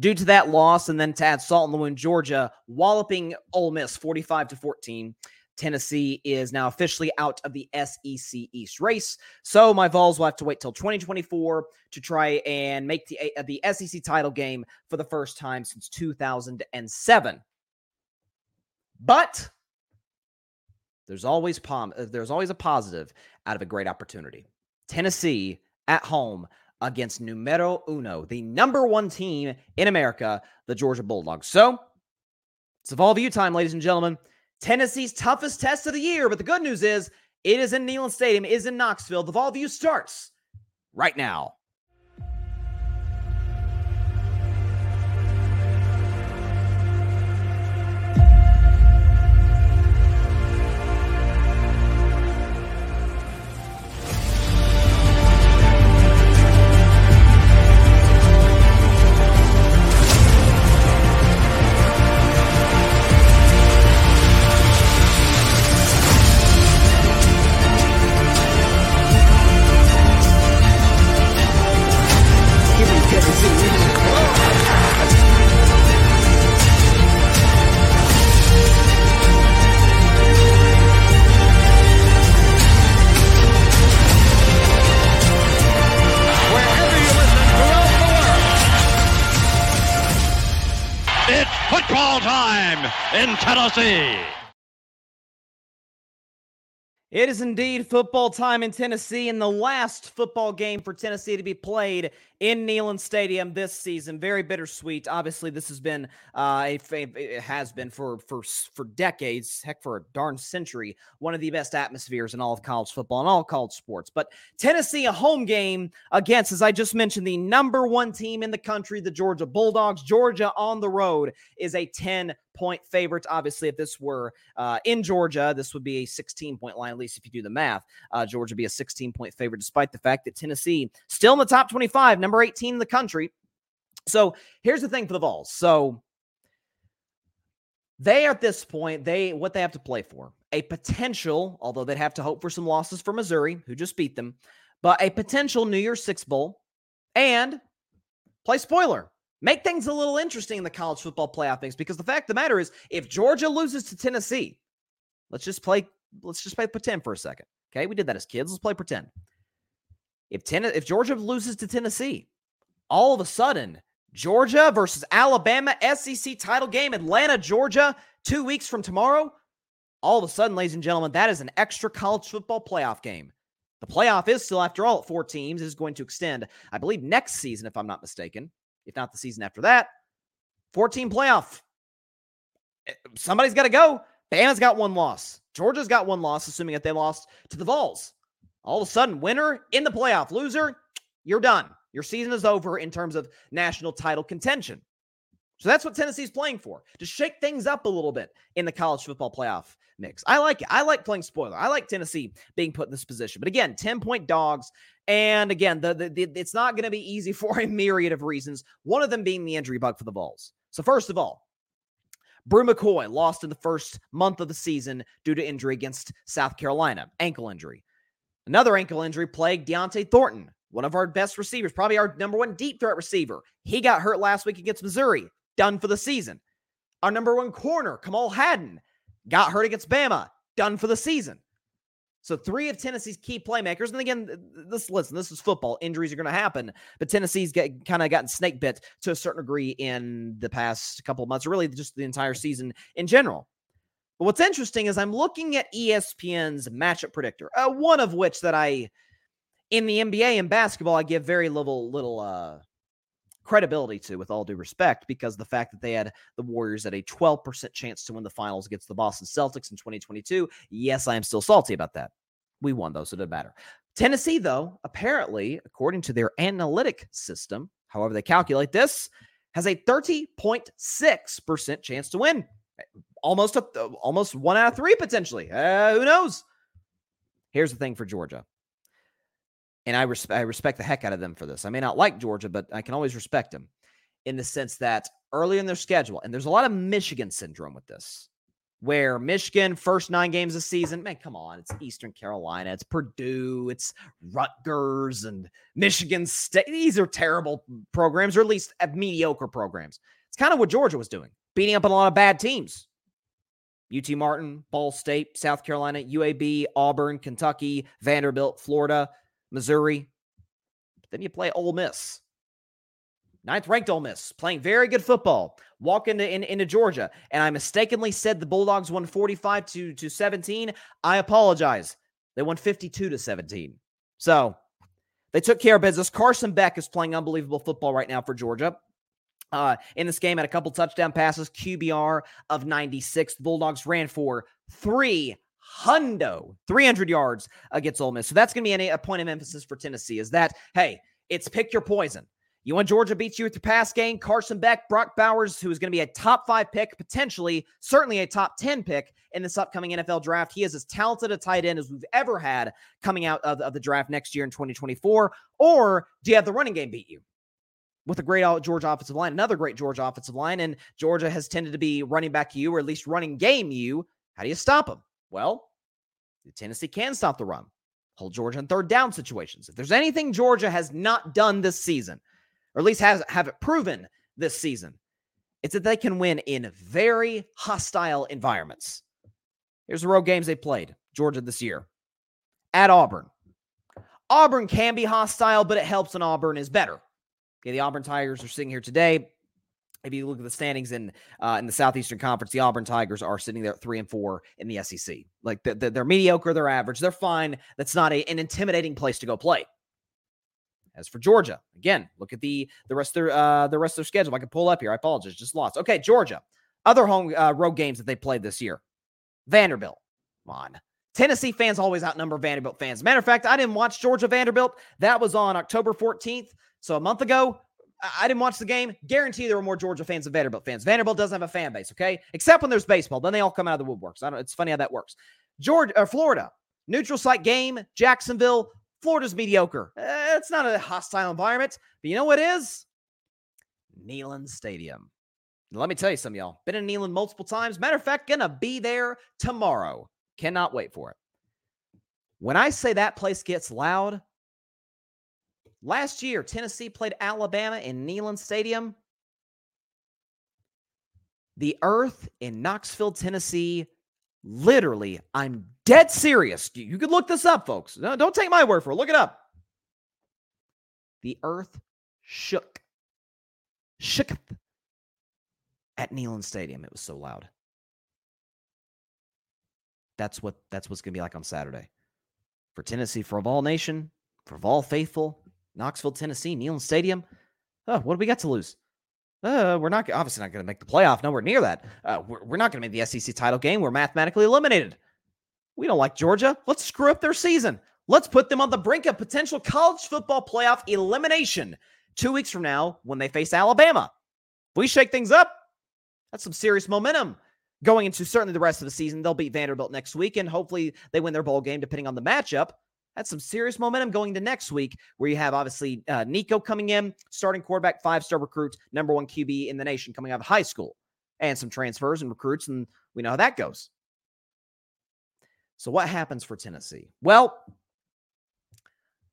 Due to that loss, and then to add salt in the wound, Georgia walloping Ole Miss 45 to 14. Tennessee is now officially out of the SEC East race. So my Vols will have to wait till 2024 to try and make the, uh, the SEC title game for the first time since 2007. But there's always pom- uh, there's always a positive out of a great opportunity. Tennessee at home against numero uno, the number one team in America, the Georgia Bulldogs. So it's Vol View time, ladies and gentlemen. Tennessee's toughest test of the year. But the good news is it is in Neyland Stadium, is in Knoxville. The Vol View starts right now. Tennessee. It is indeed football time in Tennessee, and the last football game for Tennessee to be played in Neyland Stadium this season. Very bittersweet. Obviously, this has been uh, a, it has been for for for decades, heck, for a darn century, one of the best atmospheres in all of college football and all college sports. But Tennessee, a home game against, as I just mentioned, the number one team in the country, the Georgia Bulldogs. Georgia on the road is a ten point favorite. Obviously, if this were uh, in Georgia, this would be a 16 point line, at least if you do the math. Uh, Georgia be a 16 point favorite, despite the fact that Tennessee still in the top 25, number 18 in the country. So here's the thing for the Vols. So they at this point, they what they have to play for a potential, although they'd have to hope for some losses for Missouri, who just beat them, but a potential New Year's Six Bowl and play spoiler make things a little interesting in the college football playoff things because the fact of the matter is if Georgia loses to Tennessee, let's just play let's just play pretend for a second. Okay? We did that as kids. Let's play pretend. If ten, if Georgia loses to Tennessee, all of a sudden Georgia versus Alabama SEC title game Atlanta, Georgia, 2 weeks from tomorrow, all of a sudden ladies and gentlemen, that is an extra college football playoff game. The playoff is still, after all, at four teams. is going to extend, I believe, next season, if I'm not mistaken if not the season after that. 14 playoff. Eh, somebody's got to go. Bama's got one loss. Georgia's got one loss, assuming that they lost to the Vols. All of a sudden, winner in the playoff, loser, you're done. Your season is over in terms of national title contention. So that's what Tennessee's playing for to shake things up a little bit in the college football playoff mix. I like it. I like playing spoiler. I like Tennessee being put in this position. But again, 10 point dogs. And again, the, the, the it's not going to be easy for a myriad of reasons, one of them being the injury bug for the Vols. So, first of all, Bru McCoy lost in the first month of the season due to injury against South Carolina, ankle injury. Another ankle injury plagued Dont'e Thornton, one of our best receivers, probably our number one deep threat receiver. He got hurt last week against Missouri, done for the season. Our number one corner, Kamal Hadden, got hurt against Bama, done for the season. So three of Tennessee's key playmakers, and again, this listen, this is football. Injuries are going to happen, but Tennessee's get kind of gotten snake bit to a certain degree in the past couple of months, or really just the entire season in general. But what's interesting is I'm looking at ESPN's matchup predictor, uh, one of which that I, in the NBA and basketball, I give very little little uh, credibility to, with all due respect, because the fact that they had the Warriors at a 12% chance to win the finals against the Boston Celtics in 2022. Yes, I am still salty about that. We won, though, so it doesn't matter. Tennessee, though, apparently, according to their analytic system, however they calculate this, has a 30.6% chance to win. Almost a, almost one out of three potentially. Uh, who knows? Here's the thing for Georgia and I, res- I respect the heck out of them for this. I may not like Georgia, but I can always respect them. in the sense that earlier in their schedule, and there's a lot of Michigan syndrome with this, where Michigan, first nine games of season, man, come on, it's Eastern Carolina, it's Purdue, it's Rutgers, and Michigan State. These are terrible programs, or at least mediocre programs. It's kind of what Georgia was doing, beating up on a lot of bad teams. UT Martin, Ball State, South Carolina, UAB, Auburn, Kentucky, Vanderbilt, Florida, Missouri. But then you play Ole Miss. Ninth ranked Ole Miss, playing very good football. Walk into, in, into Georgia, and I mistakenly said the Bulldogs won 45 to, to 17. I apologize. They won 52 to 17. So they took care of business. Carson Beck is playing unbelievable football right now for Georgia. Uh, in this game, had a couple touchdown passes, QBR of 96. The Bulldogs ran for three hundo, 300 yards against Ole Miss. So that's going to be a point of emphasis for Tennessee is that, hey, it's pick your poison. You want Georgia beats you with your pass game, Carson Beck, Brock Bowers, who is going to be a top five pick, potentially, certainly a top 10 pick in this upcoming NFL draft. He is as talented a tight end as we've ever had coming out of, of the draft next year in 2024. Or do you have the running game beat you? With a great Georgia offensive line, another great Georgia offensive line, and Georgia has tended to be running back you or at least running game you. How do you stop them? Well, Tennessee can stop the run, hold Georgia in third down situations. If there's anything Georgia has not done this season, or at least has have it proven this season, it's that they can win in very hostile environments. Here's the road games they played Georgia this year at Auburn. Auburn can be hostile, but it helps when Auburn is better. The Auburn Tigers are sitting here today. If you look at the standings in uh, in the Southeastern Conference, the Auburn Tigers are sitting there at three and four in the SEC. Like they're, mediocre, they're average, they're fine. That's not a, an intimidating place to go play. As for Georgia, again, look at the the rest of their uh, the rest of their schedule. I can pull up here, I apologize, just lost. Okay, Georgia, other home uh, road games that they played this year. Vanderbilt, come on. Tennessee fans always outnumber Vanderbilt fans. Matter of fact, I didn't watch Georgia Vanderbilt. That was on October 14th. So a month ago, I didn't watch the game. Guarantee there were more Georgia fans than Vanderbilt fans. Vanderbilt doesn't have a fan base, okay? Except when there's baseball. Then they all come out of the woodworks. I don't, it's funny how that works. Georgia or uh, Florida, neutral site game, Jacksonville. Florida's mediocre. Eh, it's not a hostile environment. But you know what is? Neyland Stadium. Let me tell you some y'all. Been in Neyland multiple times. Matter of fact, gonna be there tomorrow. Cannot wait for it. When I say that place gets loud, Last year, Tennessee played Alabama in Neyland Stadium. The earth in Knoxville, Tennessee, literally, I'm dead serious. You could look this up, folks. No, don't take my word for it. Look it up. The earth shook. Shook at Neyland Stadium. It was so loud. That's what that's what's gonna be like on Saturday. For Tennessee, for of all Nation, for of all Faithful, Knoxville, Tennessee, Neyland Stadium. Oh, what do we got to lose? Uh, we're not obviously not going to make the playoff. Nowhere near that. Uh, we're, we're not going to make the SEC title game. We're mathematically eliminated. We don't like Georgia. Let's screw up their season. Let's put them on the brink of potential college football playoff elimination two weeks from now when they face Alabama. If we shake things up, that's some serious momentum going into certainly the rest of the season. They'll beat Vanderbilt next week, and hopefully they win their bowl game depending on the matchup. That's some serious momentum going to next week, where you have obviously uh, Nico coming in, starting quarterback, five star recruit, number one QB in the nation coming out of high school, and some transfers and recruits, and we know how that goes. So, what happens for Tennessee? Well,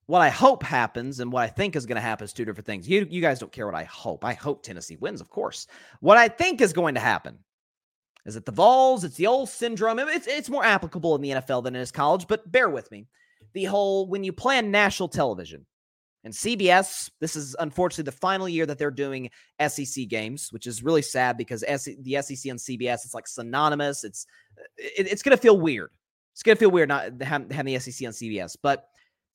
what I hope happens and what I think is going to happen is two different things. You, you guys don't care what I hope. I hope Tennessee wins, of course. What I think is going to happen is that the Vols, it's the old syndrome. It's, it's more applicable in the NFL than it is college, but bear with me the whole when you plan national television and CBS, this is unfortunately the final year that they're doing SEC games, which is really sad because the SEC and CBS, it's like synonymous. It's it, it's going to feel weird. It's going to feel weird not having, having the SEC on CBS. But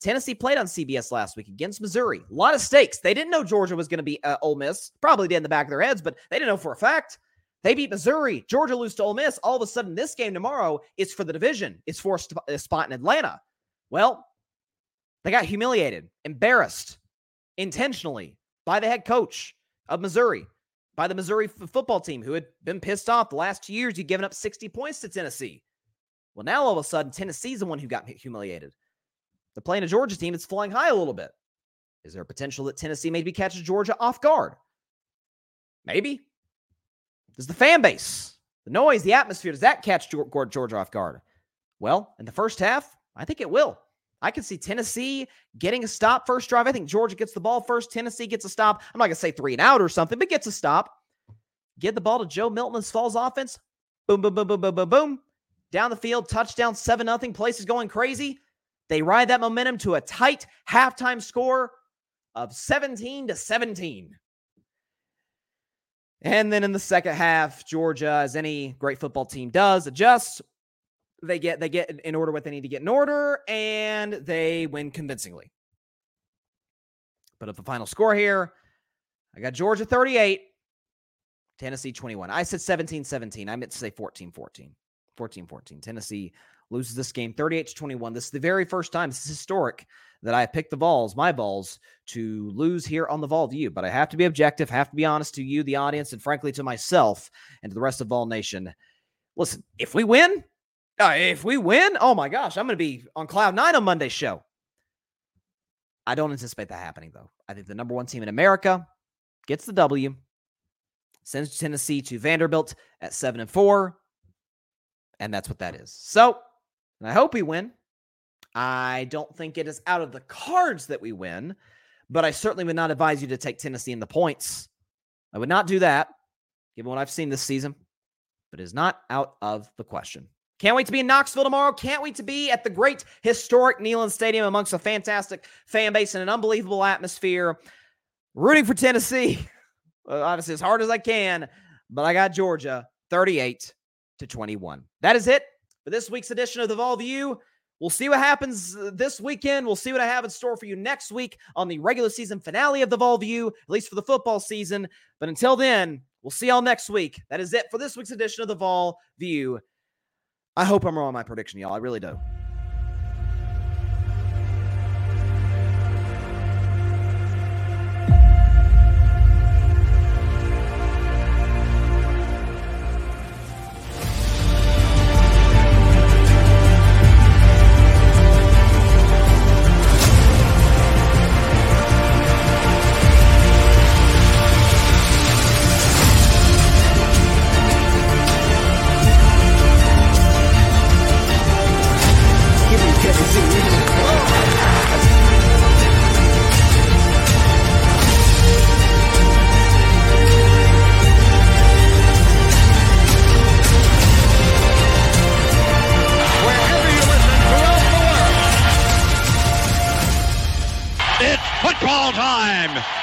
Tennessee played on CBS last week against Missouri. A lot of stakes. They didn't know Georgia was going to be uh, Ole Miss. Probably did in the back of their heads, but they didn't know for a fact. They beat Missouri. Georgia lose to Ole Miss. All of a sudden, this game tomorrow is for the division. It's for a spot in Atlanta. Well, they got humiliated, embarrassed intentionally by the head coach of Missouri, by the Missouri f- football team who had been pissed off the last two years. You'd given up 60 points to Tennessee. Well, now all of a sudden, Tennessee's the one who got humiliated. They're playing a Georgia team that's flying high a little bit. Is there a potential that Tennessee maybe catches Georgia off guard? Maybe. Does the fan base, the noise, the atmosphere, does that catch Georgia off guard? Well, in the first half, I think it will. I can see Tennessee getting a stop first drive. I think Georgia gets the ball first. Tennessee gets a stop. I'm not going to say three and out or something, but gets a stop. Get the ball to Joe Milton and Vols offense. Boom, boom, boom, boom, boom, boom, boom. Down the field, touchdown, 7 nothing. Place is going crazy. They ride that momentum to a tight halftime score of 17 to 17. And then in the second half, Georgia, as any great football team does, adjusts. They get they get in order what they need to get in order, and they win convincingly. But at the final score here, I got Georgia 38, Tennessee 21. I said 17 17. I meant to say 14 14. 14 14. Tennessee loses this game 38 to 21. This is the very first time, this is historic, that I picked the Vols, my Vols, to lose here on the Vol View. But I have to be objective, have to be honest to you, the audience, and frankly to myself and to the rest of Vol Nation. Listen, if we win, uh, if we win, oh my gosh, I'm going to be on cloud nine on Monday's show. I don't anticipate that happening, though. I think the number one team in America gets the W, sends Tennessee to Vanderbilt at seven and four, and that's what that is. So, and I hope we win. I don't think it is out of the cards that we win, but I certainly would not advise you to take Tennessee in the points. I would not do that, given what I've seen this season, but it is not out of the question. Can't wait to be in Knoxville tomorrow. Can't wait to be at the great historic Neyland Stadium amongst a fantastic fan base and an unbelievable atmosphere. Rooting for Tennessee, obviously as hard as I can, but I got Georgia 38 to 21. That is it for this week's edition of the Vol View. We'll see what happens uh, this weekend. We'll see what I have in store for you next week on the regular season finale of the Vol View, at least for the football season. But until then, we'll see y'all next week. That is it for this week's edition of the Vol View. I hope I'm wrong on my prediction, y'all. I really do.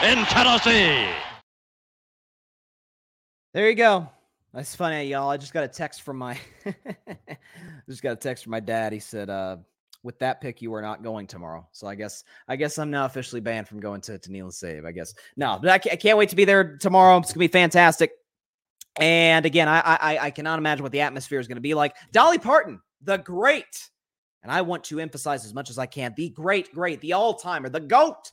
In Tennessee. There you go. That's funny, y'all. I just got a text from my just got a text from my dad. He said, uh, with that pick, you are not going tomorrow. So I guess I guess I'm now officially banned from going to, to kneel and save. I guess no, but I can't, I can't wait to be there tomorrow. It's gonna be fantastic. And again, I, I I cannot imagine what the atmosphere is gonna be like. Dolly Parton, the great, and I want to emphasize as much as I can, the great, great, the all timer, the goat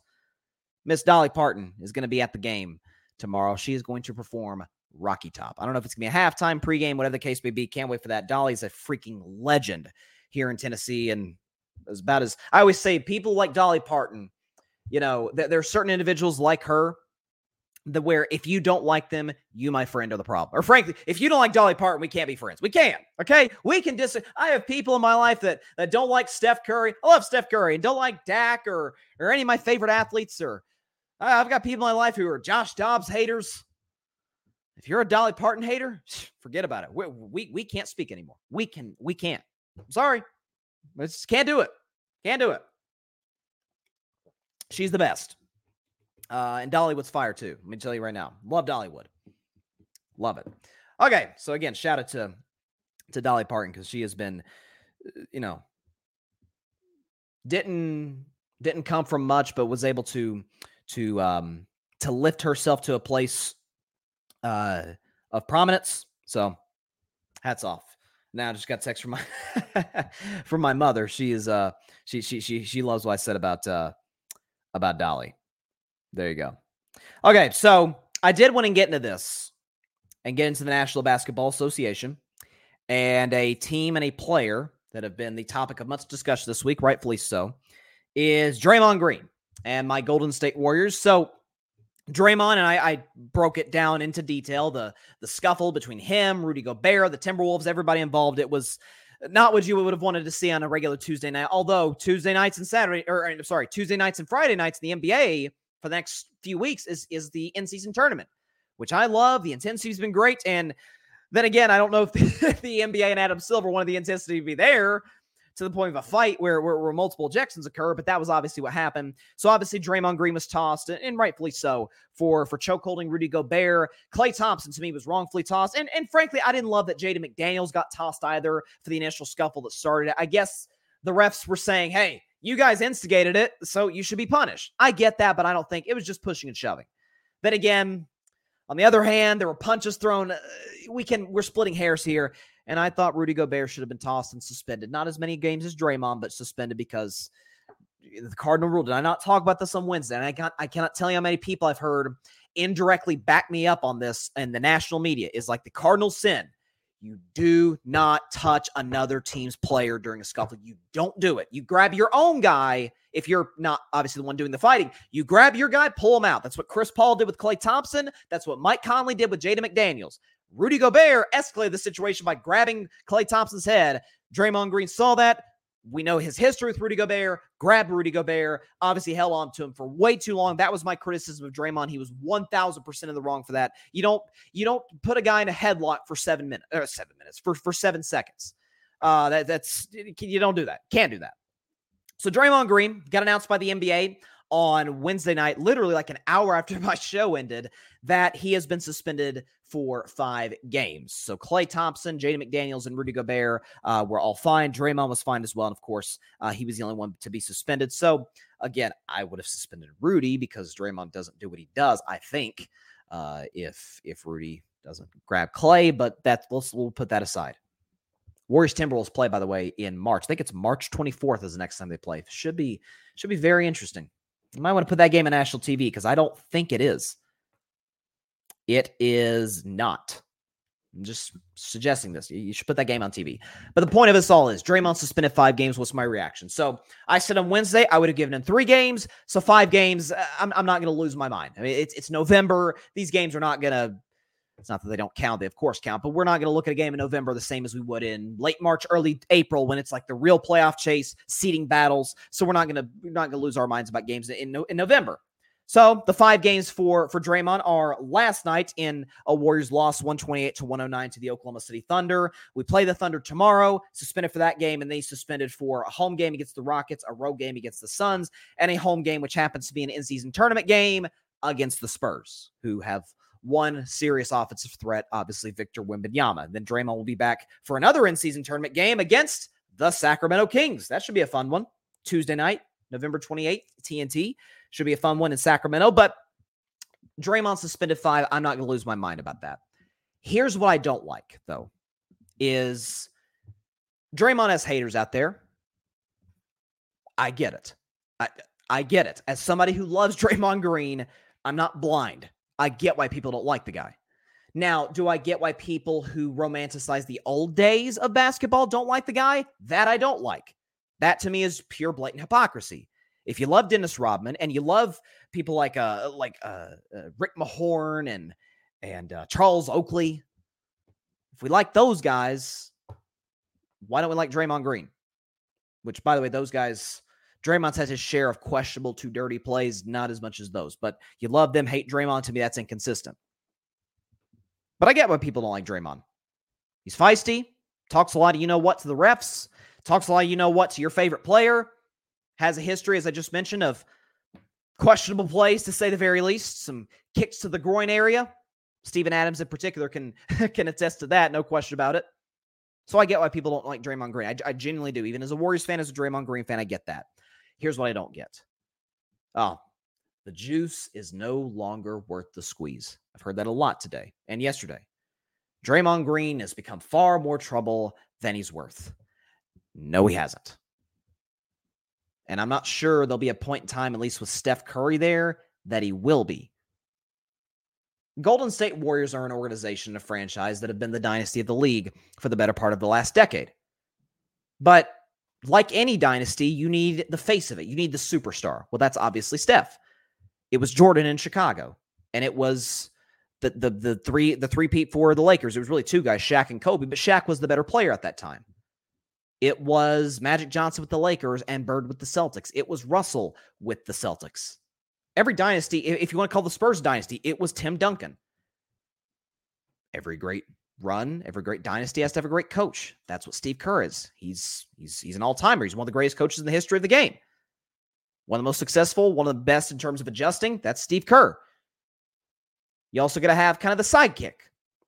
Miss Dolly Parton is going to be at the game tomorrow. She is going to perform Rocky Top. I don't know if it's going to be a halftime, pregame, whatever the case may be. Can't wait for that. Dolly's a freaking legend here in Tennessee. And as about as I always say, people like Dolly Parton, you know, th- there are certain individuals like her that where if you don't like them, you, my friend, are the problem. Or frankly, if you don't like Dolly Parton, we can't be friends. We can't. Okay. We can dis I have people in my life that that don't like Steph Curry. I love Steph Curry and don't like Dak or or any of my favorite athletes or I've got people in my life who are Josh Dobbs haters. If you're a Dolly Parton hater, forget about it. We, we, we can't speak anymore. We can we can't. I'm sorry, we just can't do it. Can't do it. She's the best. Uh, and Dollywood's fire too. Let me tell you right now. Love Dollywood. Love it. Okay, so again, shout out to to Dolly Parton because she has been, uh, you know, didn't didn't come from much, but was able to to um, to lift herself to a place uh, of prominence. So, hats off. Now, I just got text from my from my mother. She is uh she she she she loves what I said about uh about Dolly. There you go. Okay, so I did want to get into this and get into the National Basketball Association and a team and a player that have been the topic of much discussion this week, rightfully so, is Draymond Green and my Golden State Warriors. So Draymond and I, I broke it down into detail the the scuffle between him, Rudy Gobert, the Timberwolves, everybody involved. It was not what you would have wanted to see on a regular Tuesday night. Although Tuesday nights and Saturday, or sorry, Tuesday nights and Friday nights in the NBA for the next few weeks is is the in season tournament, which I love. The intensity's been great, and then again, I don't know if the, the NBA and Adam Silver wanted the intensity to be there to the point of a fight where, where, where, multiple ejections occur, but that was obviously what happened. So obviously Draymond Green was tossed, and, and rightfully so, for for choke holding Rudy Gobert. Klay Thompson to me was wrongfully tossed. And and frankly, I didn't love that Jaden McDaniels got tossed either for the initial scuffle that started. I guess the refs were saying, hey, you guys instigated it, so you should be punished. I get that, but I don't think it was just pushing and shoving. Then again, on the other hand, there were punches thrown. Uh, we can we're splitting hairs here. And I thought Rudy Gobert should have been tossed and suspended. Not as many games as Draymond, but suspended because the Cardinal rule. Did I not talk about this on Wednesday? And I got I cannot tell you how many people I've heard indirectly back me up on this and the national media is like the Cardinal sin. You do not touch another team's player during a scuffle. You don't do it. You grab your own guy if you're not obviously the one doing the fighting. You grab your guy, pull him out. That's what Chris Paul did with Klay Thompson. That's what Mike Conley did with Jaden McDaniels. Rudy Gobert escalated the situation by grabbing Klay Thompson's head. Draymond Green saw that. We know his history with Rudy Gobert, grabbed Rudy Gobert, obviously held on to him for way too long. That was my criticism of Draymond. He was 1000% in the wrong for that. You don't you don't put a guy in a headlock for 7 minutes or 7 minutes for for 7 seconds. Uh that that's you don't do that. Can't do that. So Draymond Green got announced by the NBA on Wednesday night, literally like an hour after my show ended, that he has been suspended for five games. So Klay Thompson, Jaden McDaniels, and Rudy Gobert uh, were all fine. Draymond was fine as well. And of course, uh, he was the only one to be suspended. So again, I would have suspended Rudy because Draymond doesn't do what he does, I think, uh, if if Rudy doesn't grab Klay, But that let's we'll put that aside. Warriors Timberwolves play, by the way, in March. I think it's March 24th is the next time they play. Should be should be very interesting. You might want to put that game on national TV because I don't think it is. It is not. I'm just suggesting this. You should put that game on TV. But the point of this all is Draymond suspended five games. What's my reaction? So I said on Wednesday I would have given him three games. So five games. Uh, I'm, I'm not going to lose my mind. I mean, it's it's November. These games are not going to. It's not that they don't count; they of course count. But we're not going to look at a game in November the same as we would in late March, early April, when it's like the real playoff chase, seeding battles. So we're not going to we're not going to lose our minds about games in in November. So the five games for for Draymond are last night in a Warriors loss 128 to 109 to the Oklahoma City Thunder. We play the Thunder tomorrow, suspended for that game, and they suspended for a home game against the Rockets, a road game against the Suns, and a home game which happens to be an in-season tournament game against the Spurs, who have one serious offensive threat, obviously Victor Wembanyama. Then Draymond will be back for another in-season tournament game against the Sacramento Kings. That should be a fun one. Tuesday night, November 28th, TNT. Should be a fun one in Sacramento, but Draymond suspended five. I'm not going to lose my mind about that. Here's what I don't like, though, is Draymond has haters out there. I get it. I, I get it. As somebody who loves Draymond Green, I'm not blind. I get why people don't like the guy. Now, do I get why people who romanticize the old days of basketball don't like the guy? That I don't like. That to me is pure blatant hypocrisy. If you love Dennis Rodman and you love people like uh like uh, uh Rick Mahorn and and uh, Charles Oakley, if we like those guys, why don't we like Draymond Green? Which, by the way, those guys, Draymond's has his share of questionable, too dirty plays, not as much as those. But you love them, hate Draymond. To me, that's inconsistent. But I get why people don't like Draymond. He's feisty, talks a lot of you know what to the refs, talks a lot of you know what to your favorite player has a history, as I just mentioned, of questionable plays to say the very least, some kicks to the groin area. Steven Adams in particular can can attest to that, no question about it. So I get why people don't like Draymond Green. I, I genuinely do. Even as a Warriors fan, as a Draymond Green fan, I get that. Here's what I don't get. Oh, the juice is no longer worth the squeeze. I've heard that a lot today and yesterday. Draymond Green has become far more trouble than he's worth. No, he hasn't. And I'm not sure there'll be a point in time, at least with Steph Curry there, that he will be. Golden State Warriors are an organization, a franchise that have been the dynasty of the league for the better part of the last decade. But like any dynasty, you need the face of it. You need the superstar. Well, that's obviously Steph. It was Jordan in Chicago. and it was the the the three the three peat for the Lakers. It was really two guys, Shaq and Kobe, but Shaq was the better player at that time. It was Magic Johnson with the Lakers and Bird with the Celtics. It was Russell with the Celtics. Every dynasty, if you want to call the Spurs dynasty, it was Tim Duncan. Every great run, every great dynasty has to have a great coach. That's what Steve Kerr is. He's he's he's an all-timer. He's one of the greatest coaches in the history of the game. One of the most successful, one of the best in terms of adjusting. That's Steve Kerr. You also got to have kind of the sidekick,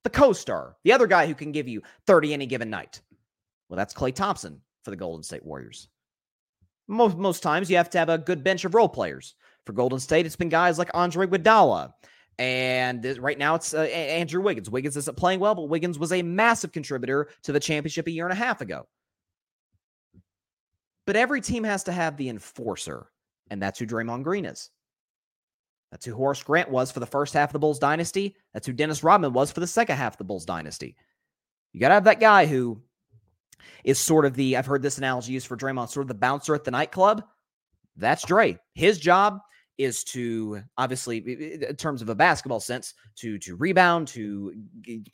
the co-star, the other guy who can give you 30 any given night. Well, that's Klay Thompson for the Golden State Warriors. Most most times you have to have a good bench of role players. For Golden State, it's been guys like Andre Iguodala and right now it's uh, Andrew Wiggins. Wiggins isn't playing well, but Wiggins was a massive contributor to the championship a year and a half ago. But every team has to have the enforcer, and that's who Draymond Green is. That's who Horace Grant was for the first half of the Bulls dynasty. That's who Dennis Rodman was for the second half of the Bulls dynasty. You got to have that guy who is sort of the, I've heard this analogy used for Draymond, sort of the bouncer at the nightclub. That's Dre. His job is to obviously in terms of a basketball sense to to rebound to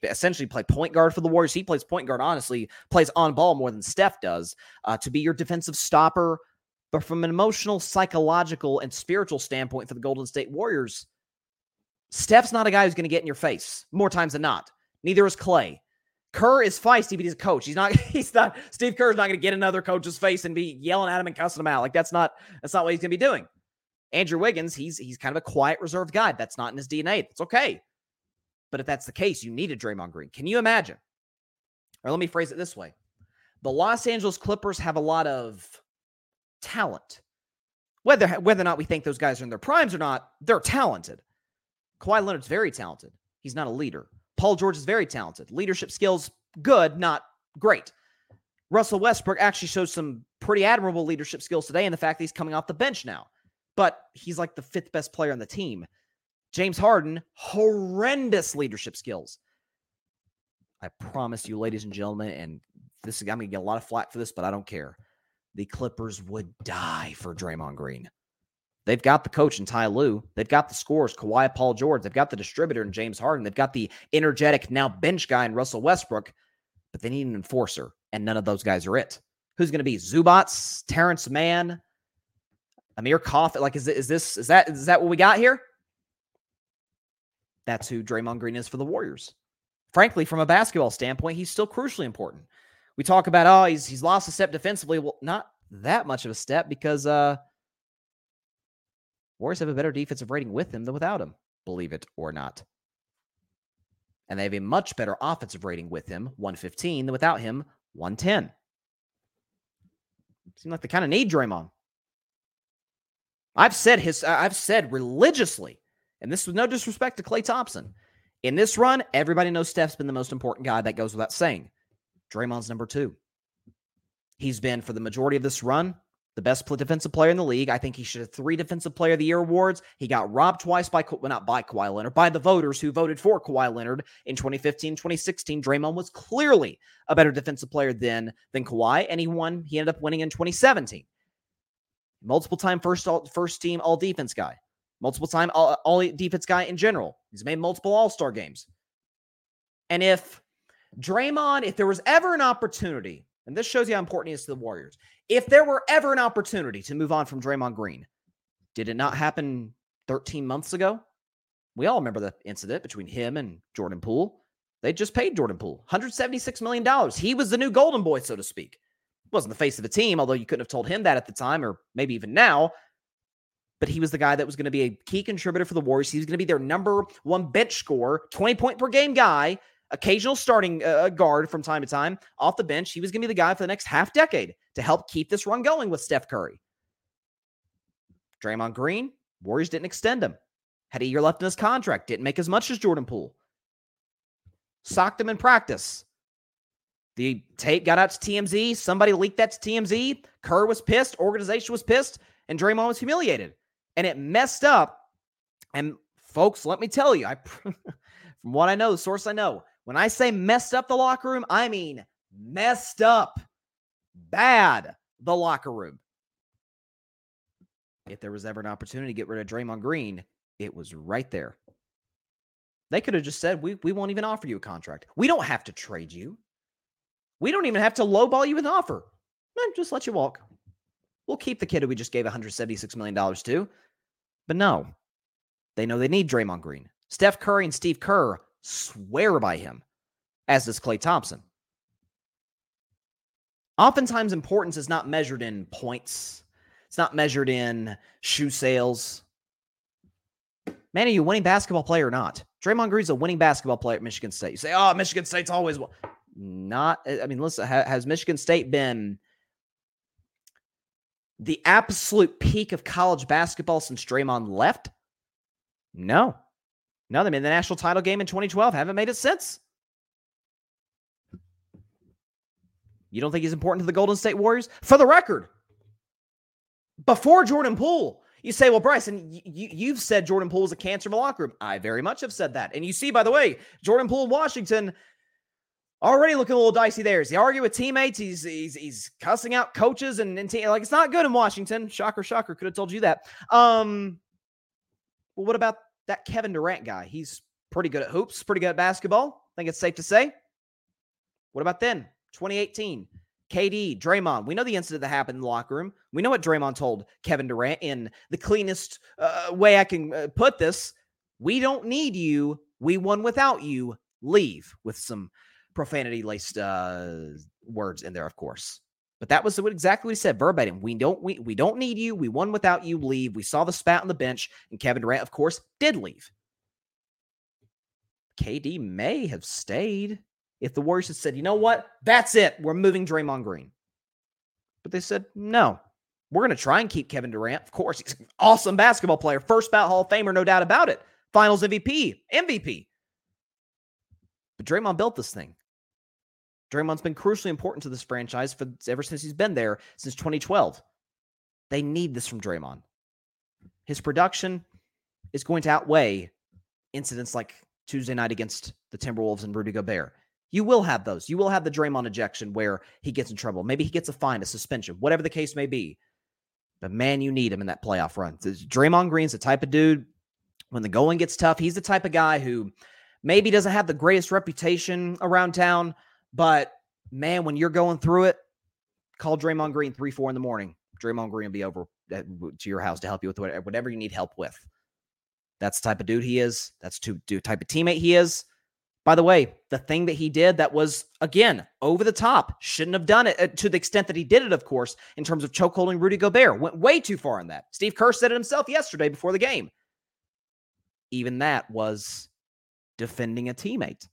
essentially play point guard for the warriors he plays point guard honestly plays on ball more than steph does uh, to be your defensive stopper but from an emotional psychological and spiritual standpoint for the golden state warriors steph's not a guy who's going to get in your face more times than not neither is Klay Kerr is feisty, but he's a coach. He's not. He's not. Steve Kerr's not going to get another coach's face and be yelling at him and cussing him out. Like that's not. That's not what he's going to be doing. Andrew Wiggins, he's he's kind of a quiet, reserved guy. That's not in his DNA. That's okay. But if that's the case, you need a Draymond Green. Can you imagine? Or let me phrase it this way: the Los Angeles Clippers have a lot of talent. Whether whether or not we think those guys are in their primes or not, they're talented. Kawhi Leonard's very talented. He's not a leader. Paul George is very talented. Leadership skills, good, not great. Russell Westbrook actually shows some pretty admirable leadership skills today in the fact that he's coming off the bench now but he's like the fifth best player on the team. James Harden, horrendous leadership skills. I promise you, ladies and gentlemen, and this is, I'm gonna get a lot of flack for this, but I don't care. The Clippers would die for Draymond Green. They've got the coach in Ty Lue. They've got the scores, Kawhi Paul George. They've got the distributor in James Harden. They've got the energetic, now bench guy in Russell Westbrook, but they need an enforcer, and none of those guys are it. Who's going to be Zubac, Terrence Mann, Amir Coffey. Like, is, is this is that is that what we got here? That's who Draymond Green is for the Warriors. Frankly, from a basketball standpoint, he's still crucially important. We talk about oh he's he's lost a step defensively. Well, not that much of a step because uh Warriors have a better defensive rating with him than without him, believe it or not. And they have a much better offensive rating with him, 115, than without him, 110. Seem like they kind of need Draymond. I've said his uh, I've said religiously, and this was no disrespect to Klay Thompson. In this run, everybody knows Steph's been the most important guy. That goes without saying. Draymond's number two. He's been for the majority of this run the best defensive player in the league. I think he should have three Defensive Player of the Year awards. He got robbed twice by, well, not by Kawhi Leonard, by the voters who voted for Kawhi Leonard in 2015, 2016. Draymond was clearly a better defensive player then than Kawhi, and he won. He ended up winning in 2017 multiple time first all, first team all defense guy, multiple time all, all defense guy in general. He's made multiple All Star games. And if Draymond, if there was ever an opportunity, and this shows you how important he is to the Warriors, if there were ever an opportunity to move on from Draymond Green, did it not happen 13 months ago? We all remember the incident between him and Jordan Poole. They just paid Jordan Poole $176 million. He was the new golden boy, so to speak wasn't the face of the team, although you couldn't have told him that at the time or maybe even now. But he was the guy that was going to be a key contributor for the Warriors. He was going to be their number one bench scorer, 20 point per game guy, occasional starting uh, guard from time to time off the bench. He was going to be the guy for the next half decade to help keep this run going with Steph Curry. Draymond Green, Warriors didn't extend him. Had a year left in his contract, didn't make as much as Jordan Poole. Socked him in practice. The tape got out to TMZ. Somebody leaked that to TMZ. Kerr was pissed. Organization was pissed. And Draymond was humiliated. And it messed up. And folks, let me tell you, I from what I know, the source I know, when I say messed up the locker room, I mean messed up, bad the locker room. If there was ever an opportunity to get rid of Draymond Green, it was right there. They could have just said, we, we won't even offer you a contract. We don't have to trade you. We don't even have to lowball you with an offer. Just let you walk. We'll keep the kid who we just gave $176 million to. But no, they know they need Draymond Green. Steph Curry and Steve Kerr swear by him, as does Klay Thompson. Oftentimes, importance is not measured in points, it's not measured in shoe sales. Man, are you a winning basketball player or not? Draymond Green's a winning basketball player at Michigan State. You say, oh, Michigan State's always not. Eh, I mean, listen, has Michigan State been the absolute peak of college basketball since Draymond left? No. No, they made the national title game in 2012. Haven't made it since. You don't think he's important to the Golden State Warriors? For the record, before Jordan Poole, you say, well, Bryson, you, have said Jordan Poole is a cancer in the locker room. I very much have said that. And you see, by the way, Jordan Poole in Washington already looking a little dicey there. Is he arguing with teammates? He's he's he's cussing out coaches and, and te- like it's not good in Washington. Shocker, shocker. Could have told you that. Um, well, what about that Kevin Durant guy? He's pretty good at hoops, pretty good at basketball. I think it's safe to say. What about then? 2018. KD, Draymond. We know the incident that happened in the locker room. We know what Draymond told Kevin Durant in the cleanest uh, way I can uh, put this. We don't need you. We won without you. Leave with some profanity laced uh, words in there, of course. But that was what exactly what he said verbatim. We don't we, we don't need you. We won without you. Leave. We saw the spat on the bench, and Kevin Durant, of course, did leave. KD may have stayed if the Warriors had said, you know what, that's it. We're moving Draymond Green. But they said, no, we're going to try and keep Kevin Durant. Of course, he's an awesome basketball player, first bout Hall of Famer, no doubt about it. Finals MVP, MVP. But Draymond built this thing. Draymond's been crucially important to this franchise for ever since he's been there since 2012. They need this from Draymond. His production is going to outweigh incidents like Tuesday night against the Timberwolves and Rudy Gobert. You will have those. You will have the Draymond ejection where he gets in trouble. Maybe he gets a fine, a suspension, whatever the case may be. But man, you need him in that playoff run. Draymond Green's the type of dude when the going gets tough. He's the type of guy who maybe doesn't have the greatest reputation around town, but man, when you're going through it, call Draymond Green three, four in the morning. Draymond Green will be over to your house to help you with whatever you need help with. That's the type of dude he is. That's the type of teammate he is. By the way, the thing that he did that was, again, over the top, shouldn't have done it uh, to the extent that he did it, of course, in terms of chokeholding Rudy Gobert. Went way too far in that. Steve Kerr said it himself yesterday before the game. Even that was defending a teammate.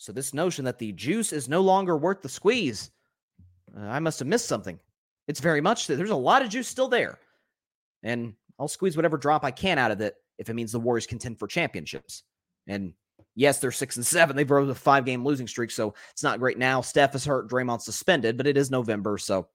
So, this notion that the juice is no longer worth the squeeze, uh, I must have missed something. It's very much that there's a lot of juice still there. And I'll squeeze whatever drop I can out of it if it means the Warriors contend for championships. And yes, they're six and seven. They've rode a five game losing streak, so it's not great now. Steph is hurt, Draymond suspended, but it is November, so.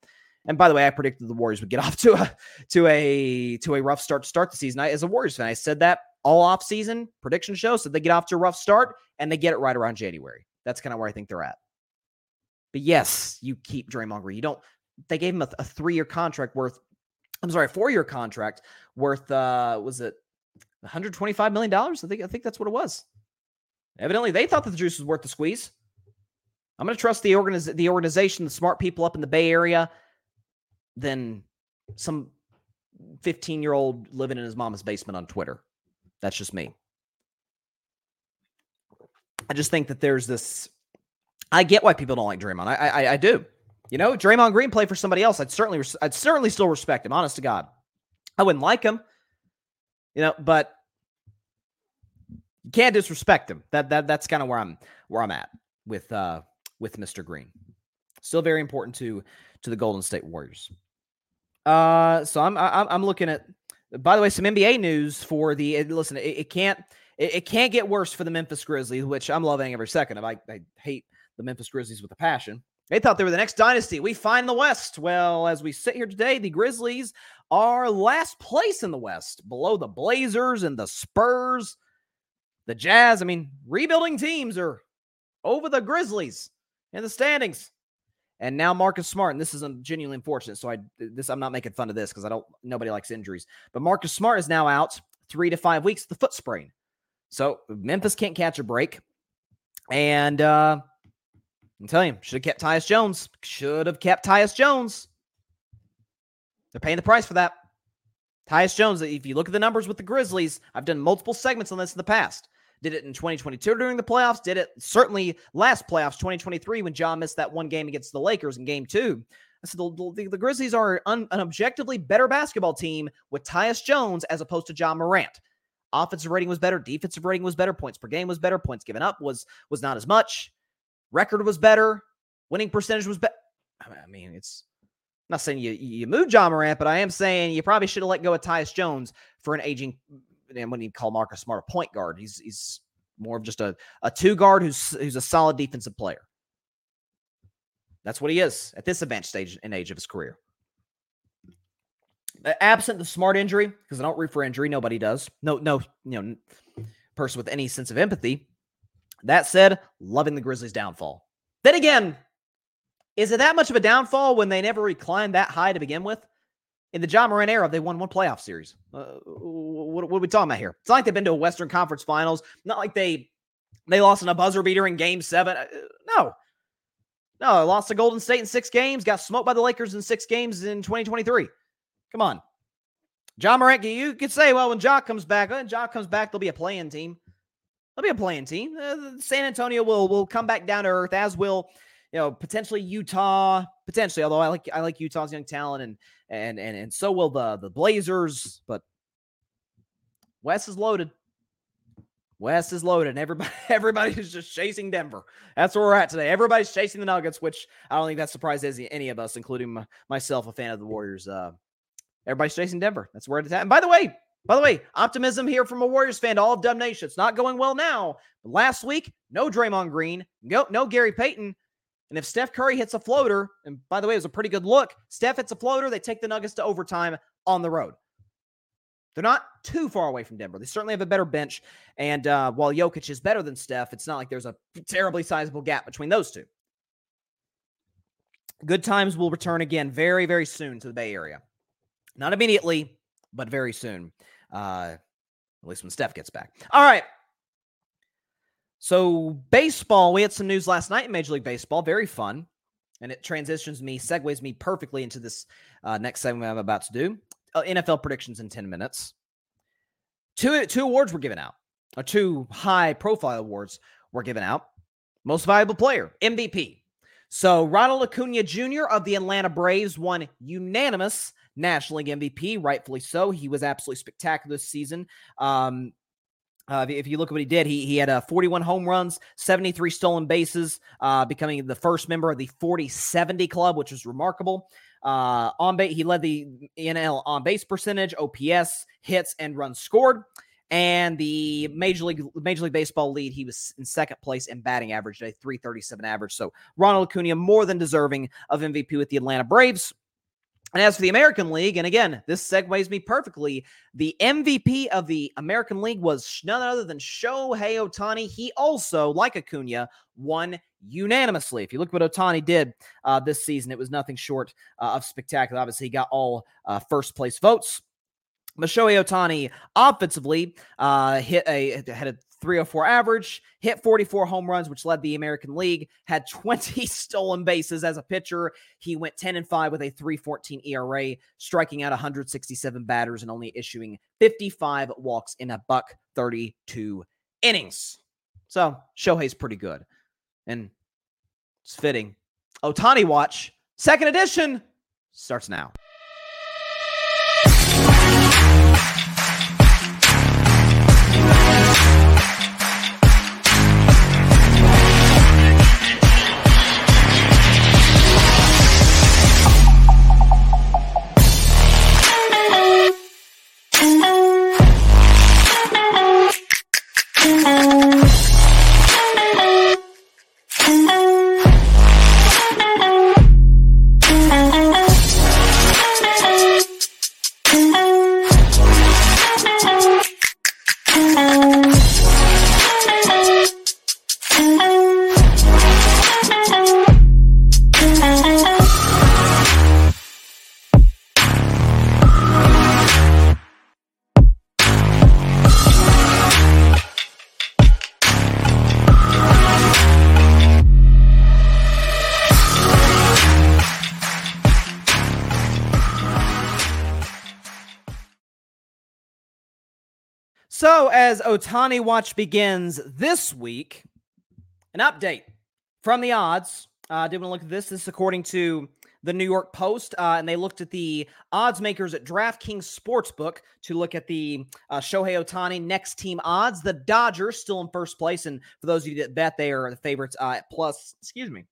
And by the way, I predicted the Warriors would get off to a to a to a rough start to start the season. I, as a Warriors fan, I said that all off season prediction show said they get off to a rough start and they get it right around January. That's kind of where I think they're at. But yes, you keep Draymond Green. You don't. They gave him a, a three year contract worth. I'm sorry, four year contract worth. uh Was it 125 million dollars? I think. I think that's what it was. Evidently, they thought that the juice was worth the squeeze. I'm going to trust the organiz- the organization, the smart people up in the Bay Area, than some 15 year old living in his mama's basement on Twitter. That's just me. I just think that there's this. I get why people don't like Draymond. I I, I do. You know, Draymond Green played for somebody else. I'd certainly I'd certainly still respect him. Honest to God, I wouldn't like him. You know, but you can't disrespect him. That that that's kind of where I'm where I'm at with uh with Mr. Green. Still very important to to the Golden State Warriors. Uh, so I'm I'm, I'm looking at. By the way, some NBA news for the listen. It, it can't it, it, can't get worse for the Memphis Grizzlies, which I'm loving every second of. I, I hate the Memphis Grizzlies with a passion. They thought they were the next dynasty. We find the West. Well, as we sit here today, the Grizzlies are last place in the West, below the Blazers and the Spurs, the Jazz. I mean, rebuilding teams are over the Grizzlies in the standings. And now Marcus Smart, and this is genuinely unfortunate. So I this I'm not making fun of this because I don't nobody likes injuries. But Marcus Smart is now out three to five weeks with the foot sprain. So Memphis can't catch a break. And uh, I'm telling you, should have kept Tyus Jones. Should have kept Tyus Jones. They're paying the price for that. Tyus Jones, if you look at the numbers with the Grizzlies, I've done multiple segments on this in the past. Did it in 2022 during the playoffs. Did it certainly last playoffs, 2023, when Ja missed that one game against the Lakers in game two. I said the, the, the Grizzlies are un, an objectively better basketball team with Tyus Jones as opposed to Ja Morant. Offensive rating was better, defensive rating was better, points per game was better, points given up was was not as much. Record was better, winning percentage was better. I mean, it's I'm not saying you you moved Ja Morant, but I am saying you probably should have let go of Tyus Jones for an aging. And when you call Marcus Smart a point guard, he's he's more of just a, a two guard who's who's a solid defensive player. That's what he is at this advanced stage and age of his career. Absent the smart injury, because I don't root for injury, nobody does. No, no, you know, person with any sense of empathy. That said, loving the Grizzlies' downfall. Then again, is it that much of a downfall when they never really climbed that high to begin with? In the Ja Morant era, they won one playoff series. Uh, what, what, are we talking about here? It's not like they've been to a Western Conference Finals. Not like they they lost in a buzzer beater in Game Seven. Uh, no, no, lost to Golden State in six games. Got smoked by the Lakers in six games in 2023. Come on, Ja Morant. You could say, well, when Jock comes back, when Jock comes back, there'll be a playing team. There'll be a playing team. Uh, San Antonio will will come back down to earth, as will you know, potentially Utah, potentially. Although I like I like Utah's young talent, and and and and so will the the Blazers. But West is loaded. West is loaded, and everybody everybody's just chasing Denver. That's where we're at today. Everybody's chasing the Nuggets, which I don't think that surprises any of us, including my, myself, a fan of the Warriors. Uh, everybody's chasing Denver. That's where it's at. And by the way, by the way, optimism here from a Warriors fan to all of Dub Nation. It's not going well now. But last week, no Draymond Green, no, no Gary Payton. And if Steph Curry hits a floater, and by the way, it was a pretty good look, Steph hits a floater, they take the Nuggets to overtime on the road. They're not too far away from Denver. They certainly have a better bench. And uh, while Jokic is better than Steph, it's not like there's a terribly sizable gap between those two. Good times will return again very, very soon to the Bay Area. Not immediately, but very soon. Uh, at least when Steph gets back. All right. So, baseball, we had some news last night in Major League Baseball. Very fun. And it transitions me, segues me perfectly into this uh, next segment I'm about to do uh, NFL predictions in 10 minutes. Two, two awards were given out, or two high profile awards were given out. Most valuable player, MVP. So, Ronald Acuna Jr. of the Atlanta Braves won unanimous National League MVP, rightfully so. He was absolutely spectacular this season. Um, uh, if you look at what he did, he he had uh, 41 home runs, 73 stolen bases, uh, becoming the first member of the 40-70 club, which was remarkable. Uh, on base, he led the NL on base percentage, OPS, hits, and runs scored. And the Major League Major League Baseball lead, he was in second place in batting average, a 337 average. So Ronald Acuna more than deserving of MVP with the Atlanta Braves. And as for the American League, and again, this segues me perfectly. The MVP of the American League was none other than Shohei Ohtani. He also, like Acuna, won unanimously. If you look what Ohtani did uh, this season, it was nothing short uh, of spectacular. Obviously, he got all uh, first place votes. Shohei Ohtani offensively uh, hit a had a 304 average, hit 44 home runs, which led the American League, had 20 stolen bases as a pitcher. He went 10 and 5 with a 314 ERA, striking out 167 batters and only issuing 55 walks in a buck 32 innings. So Shohei's pretty good. And it's fitting. Ohtani Watch, second edition, starts now. So, as Ohtani Watch begins this week, an update from the odds. I uh, did want to look at this. This is according to the New York Post, uh, and they looked at the odds makers at DraftKings Sportsbook to look at the uh, Shohei Ohtani next team odds. The Dodgers still in first place, and for those of you that bet, they are the favorites uh, at plus. Excuse me.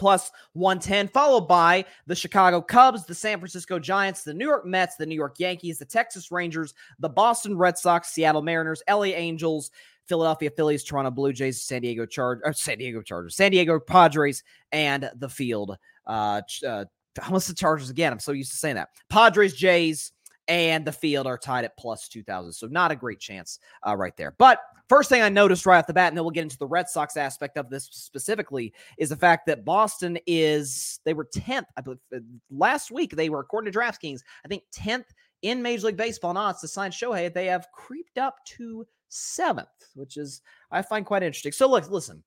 Plus 110, followed by the Chicago Cubs, the San Francisco Giants, the New York Mets, the New York Yankees, the Texas Rangers, the Boston Red Sox, Seattle Mariners, LA Angels, Philadelphia Phillies, Toronto Blue Jays, San Diego Chargers, San Diego Chargers, San Diego Padres, and the field. Uh, uh, almost the Chargers again. I'm so used to saying that. Padres, Jays, and the field are tied at plus 2,000. So not a great chance uh, right there. But first thing I noticed right off the bat, and then we'll get into the Red Sox aspect of this specifically, is the fact that Boston is, they were 10th, I believe, uh, last week. They were, according to DraftKings, I think 10th in Major League Baseball odds to sign Shohei. They have creeped up to seventh, which is, I find quite interesting. So look, listen,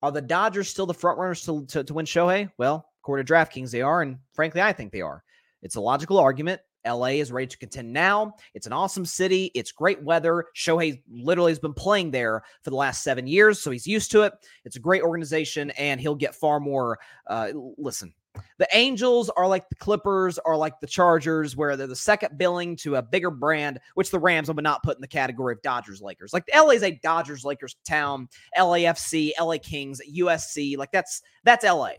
are the Dodgers still the front runners to, to, to win Shohei? Well, according to DraftKings, they are. And frankly, I think they are. It's a logical argument. LA is ready to contend now. It's an awesome city. It's great weather. Shohei literally has been playing there for the last seven years, so he's used to it. It's a great organization, and he'll get far more. Uh, listen, the Angels are like the Clippers, are like the Chargers, where they're the second billing to a bigger brand, which the Rams would not put in the category of Dodgers Lakers. Like LA is a Dodgers Lakers town, LAFC, LA Kings, USC. Like that's that's LA.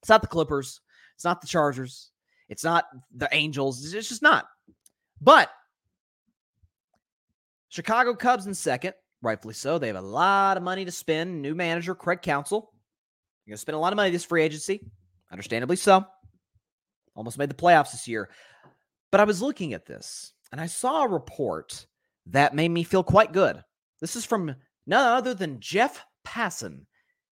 It's not the Clippers. It's not the Chargers. It's not the Angels. It's just not. But Chicago Cubs in second, rightfully so. They have a lot of money to spend. New manager, Craig Counsell. You're going to spend a lot of money this free agency. Understandably so. Almost made the playoffs this year. But I was looking at this and I saw a report that made me feel quite good. This is from none other than Jeff Passan.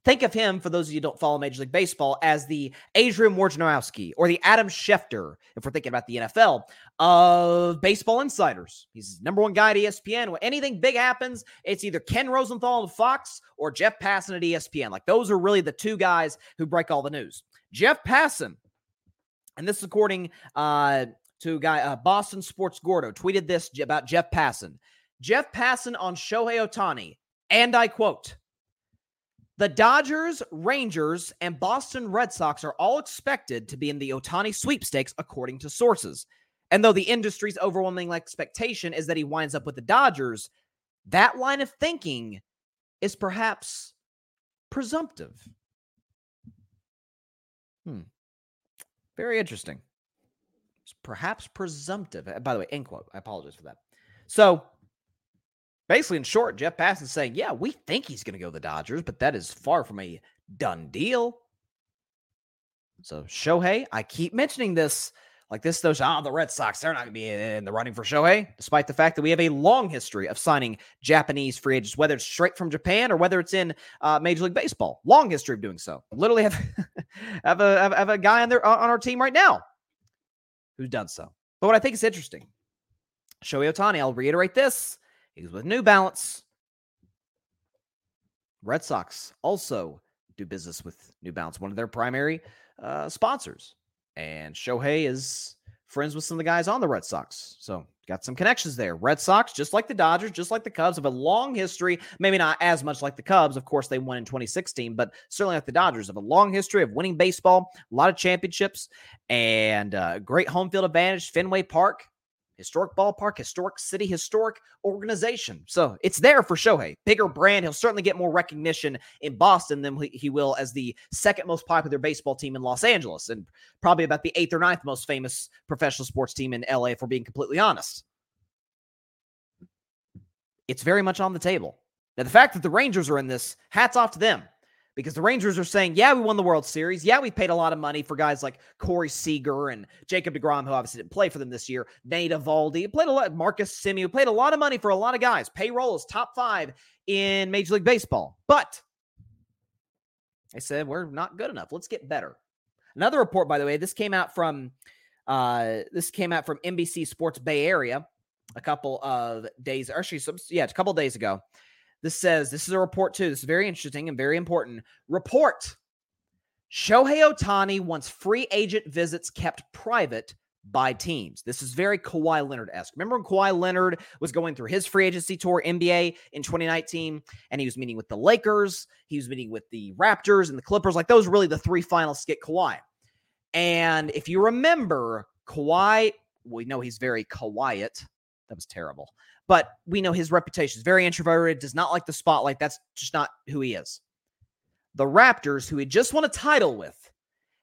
Think of him, for those of you who don't follow Major League Baseball, as the Adrian Wojnarowski or the Adam Schefter, if we're thinking about the NFL, of baseball insiders. He's number one guy at ESPN. When anything big happens, it's either Ken Rosenthal of Fox or Jeff Passan at ESPN. Like those are really the two guys who break all the news. Jeff Passan, and this is according uh, to guy uh, Boston Sports Gordo, tweeted this about Jeff Passan. Jeff Passan on Shohei Ohtani, and I quote, the Dodgers, Rangers, and Boston Red Sox are all expected to be in the Ohtani sweepstakes, according to sources. And though the industry's overwhelming expectation is that he winds up with the Dodgers, that line of thinking is perhaps presumptive. Hmm. Very interesting. It's perhaps presumptive. Uh, by the way, end quote. I apologize for that. So basically, in short, Jeff Passan saying, yeah, we think he's going to go to the Dodgers, but that is far from a done deal. So Shohei, I keep mentioning this like this, those, ah, the Red Sox, they're not going to be in the running for Shohei, despite the fact that we have a long history of signing Japanese free agents, whether it's straight from Japan or whether it's in uh, Major League Baseball. Long history of doing so. Literally have have a have, have a guy on there on our team right now who's done so. But what I think is interesting, Shohei Ohtani, I'll reiterate this: he's with New Balance. Red Sox also do business with New Balance, one of their primary uh, sponsors. And Shohei is friends with some of the guys on the Red Sox. So got some connections there. Red Sox, just like the Dodgers, just like the Cubs, have a long history. Maybe not as much like the Cubs. Of course, they won in 2016, but certainly like the Dodgers, have a long history of winning baseball, a lot of championships, and uh, great home field advantage. Fenway Park, historic ballpark, historic city, historic organization. So it's there for Shohei. Bigger brand. He'll certainly get more recognition in Boston than he will as the second most popular baseball team in Los Angeles, and probably about the eighth or ninth most famous professional sports team in LA, if we're being completely honest. It's very much on the table. Now, the fact that the Rangers are in this, hats off to them because the Rangers are saying, yeah, we won the World Series. Yeah, we paid a lot of money for guys like Corey Seager and Jacob DeGrom, who obviously didn't play for them this year. Nate Eovaldi played a lot. Marcus Semien played a lot of money for a lot of guys. Payroll is top five in Major League Baseball. But they said, we're not good enough. Let's get better. Another report, by the way, this came out from uh, this came out from NBC Sports Bay Area a couple of days, actually, yeah, a couple days ago. This says this is a report too. This is very interesting and very important. Report Shohei Ohtani wants free agent visits kept private by teams. This is very Kawhi Leonard esque. Remember when Kawhi Leonard was going through his free agency tour, NBA in 2019, and he was meeting with the Lakers, he was meeting with the Raptors and the Clippers. Like those were really the three finals to get Kawhi. And if you remember, Kawhi, we know he's very quiet. That was terrible. But we know his reputation is very introverted, does not like the spotlight. That's just not who he is. The Raptors, who he just won a title with,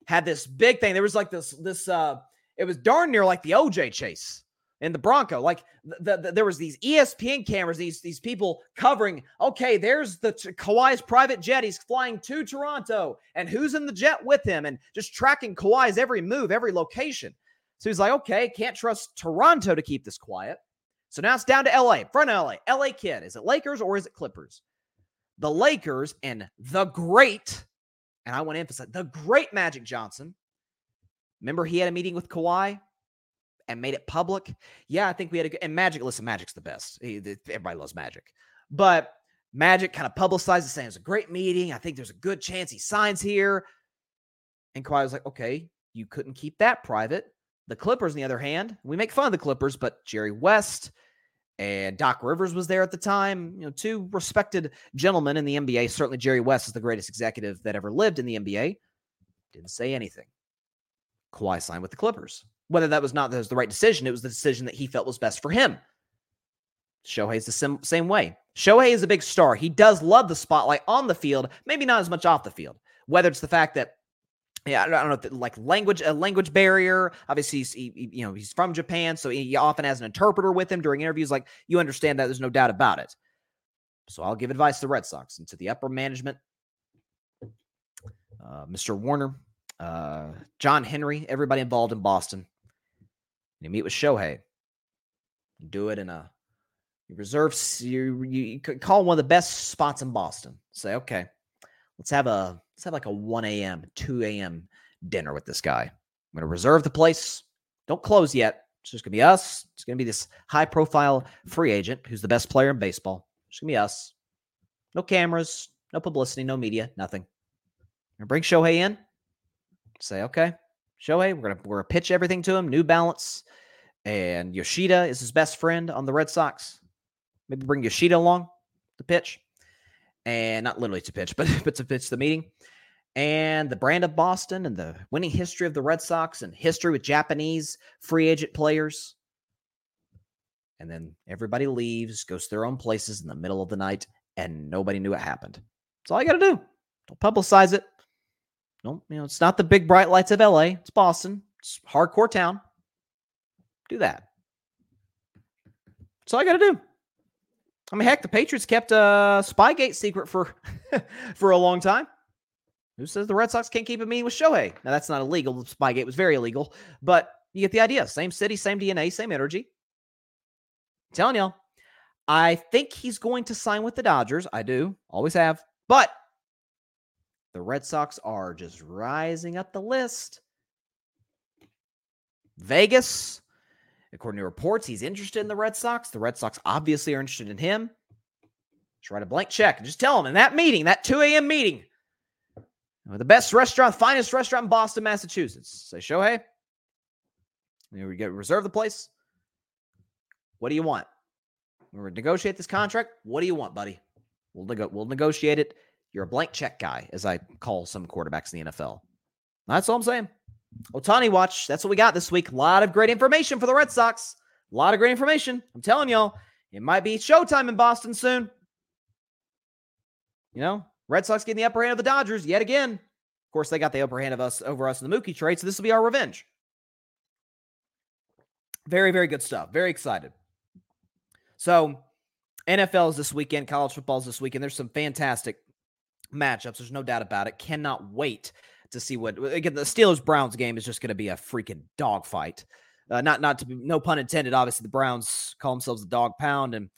had this big thing. There was like this, this, uh, it was darn near like the OJ chase in the Bronco. Like the, the, there was these ESPN cameras, these these people covering. Okay, there's the Kawhi's private jet. He's flying to Toronto, and who's in the jet with him, and just tracking Kawhi's every move, every location. So he's like, okay, can't trust Toronto to keep this quiet. So now it's down to LA, front of LA, LA kid. Is it Lakers or is it Clippers? The Lakers and the great, and I want to emphasize the great Magic Johnson. Remember, he had a meeting with Kawhi and made it public. Yeah, I think we had a good, and Magic. Listen, Magic's the best. Everybody loves Magic, but Magic kind of publicized it, saying it's a great meeting. I think there's a good chance he signs here. And Kawhi was like, "Okay, you couldn't keep that private." The Clippers, on the other hand, we make fun of the Clippers, but Jerry West and Doc Rivers was there at the time. You know, two respected gentlemen in the NBA. Certainly, Jerry West is the greatest executive that ever lived in the NBA. Didn't say anything. Kawhi signed with the Clippers. Whether that was not that was the right decision, it was the decision that he felt was best for him. Shohei's the sim- same way. Shohei is a big star. He does love the spotlight on the field, maybe not as much off the field. Whether it's the fact that yeah, I don't know, like language, a language barrier. Obviously, he's he, you know he's from Japan, so he often has an interpreter with him during interviews. Like you understand that, there's no doubt about it. So I'll give advice to the Red Sox and to the upper management, uh, Mr. Werner, uh, John Henry, everybody involved in Boston. You meet with Shohei. Do it in a you reserve you you call one of the best spots in Boston. Say okay, let's have a let's have like a 1 a.m., 2 a.m. dinner with this guy. I'm to reserve the place. Don't close yet. It's just to be us. It's to be this high profile free agent who's the best player in baseball. It's to be us. No cameras, no publicity, no media, nothing. To bring Shohei in. Say, okay, Shohei, we're to we're gonna pitch everything to him. New Balance. And Yoshida is his best friend on the Red Sox. Maybe bring Yoshida along to pitch and not literally to pitch, but but to pitch the meeting. And the brand of Boston and the winning history of the Red Sox and history with Japanese free agent players. And then everybody leaves, goes to their own places in the middle of the night, and nobody knew what happened. That's all you got to do. Don't publicize it. No, you know, it's not the big bright lights of LA. It's Boston. It's hardcore town. Do that. That's all I got to do. I mean, heck, the Patriots kept a Spygate secret for for a long time. Who says the Red Sox can't keep a meeting with Shohei? Now that's not illegal. Spygate was very illegal, but you get the idea. Same city, same DNA, same energy. I'm telling y'all, I think he's going to sign with the Dodgers. I do, always have. But the Red Sox are just rising up the list. Vegas, According to reports, he's interested in the Red Sox. The Red Sox obviously are interested in him. Just write a blank check and just tell him in that meeting, that 2 a.m. meeting, the best restaurant, finest restaurant in Boston, Massachusetts. Say, Shohei, you we get reserve the place. What do you want? We're going to negotiate this contract. What do you want, buddy? We'll, nego- we'll negotiate it. You're a blank check guy, as I call some quarterbacks in the NFL. That's all I'm saying. Ohtani watch. That's what we got this week. A lot of great information for the Red Sox. A lot of great information. I'm telling y'all, it might be showtime in Boston soon. You know, Red Sox getting the upper hand of the Dodgers yet again. Of course, they got the upper hand of us over us in the Mookie trade, so this will be our revenge. Very, very good stuff. Very excited. So, NFL is this weekend, college football is this weekend. There's some fantastic matchups. There's no doubt about it. Cannot wait to see what again the Steelers Browns game is just going to be a freaking dogfight. Uh, not not to be no pun intended. Obviously, the Browns call themselves the dog pound, and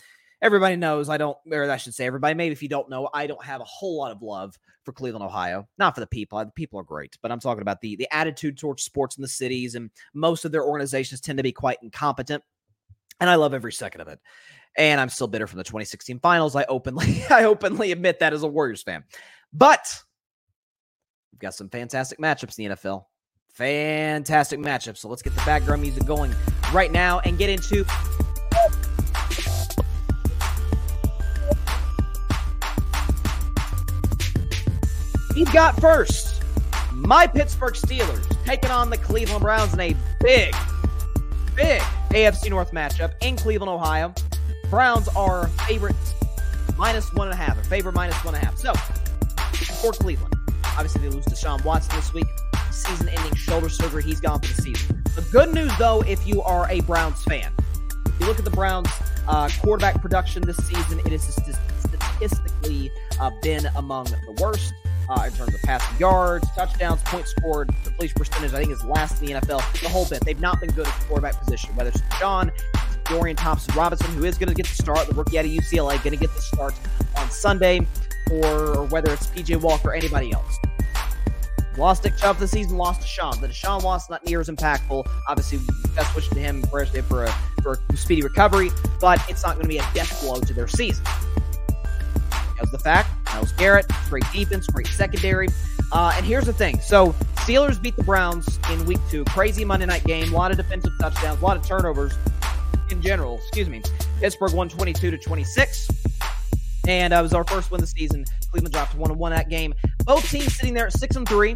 everybody knows I don't, or I should say, everybody. Maybe if you don't know, I don't have a whole lot of love for Cleveland, Ohio. Not for the people. The people are great, but I'm talking about the the attitude towards sports in the cities, and most of their organizations tend to be quite incompetent. And I love every second of it. And I'm still bitter from the 2016 finals. I openly, I openly admit that as a Warriors fan. But We've got some fantastic matchups in the NFL. Fantastic matchups. So let's get the background music going right now and get into We've got first my Pittsburgh Steelers taking on the Cleveland Browns in a big, big AFC North matchup in Cleveland, Ohio. Browns are favorites minus one and a half, or favorite minus one and a half. So, for Cleveland, obviously they lose Deshaun Watson this week. Season ending shoulder surgery. He's gone for the season. The good news, though, if you are a Browns fan, if you look at the Browns' uh, quarterback production this season, it has statistically uh, been among the worst uh, in terms of passing yards, touchdowns, points scored, completion percentage. I think is last in the NFL. The whole bit. They've not been good at the quarterback position. Whether it's John, Dorian Thompson Robinson, who is going to get the start, the rookie out of UCLA, going to get the start on Sunday, or, whether it's PJ Walker or anybody else. Lost Nick Chubb this season, lost Deshaun. The Deshaun Watson not near as impactful. Obviously, best wishes to him for a, for a, speedy recovery, but it's not going to be a death blow to their season. As the fact, Myles Garrett, great defense, great secondary. Uh, and here's the thing. So Steelers beat the Browns in week two. Crazy Monday night game. A lot of defensive touchdowns, a lot of turnovers in general. Excuse me. Pittsburgh won 22 to 26. And uh, it was our first win of the season. Cleveland dropped one and one that game. Both teams sitting there at six and three,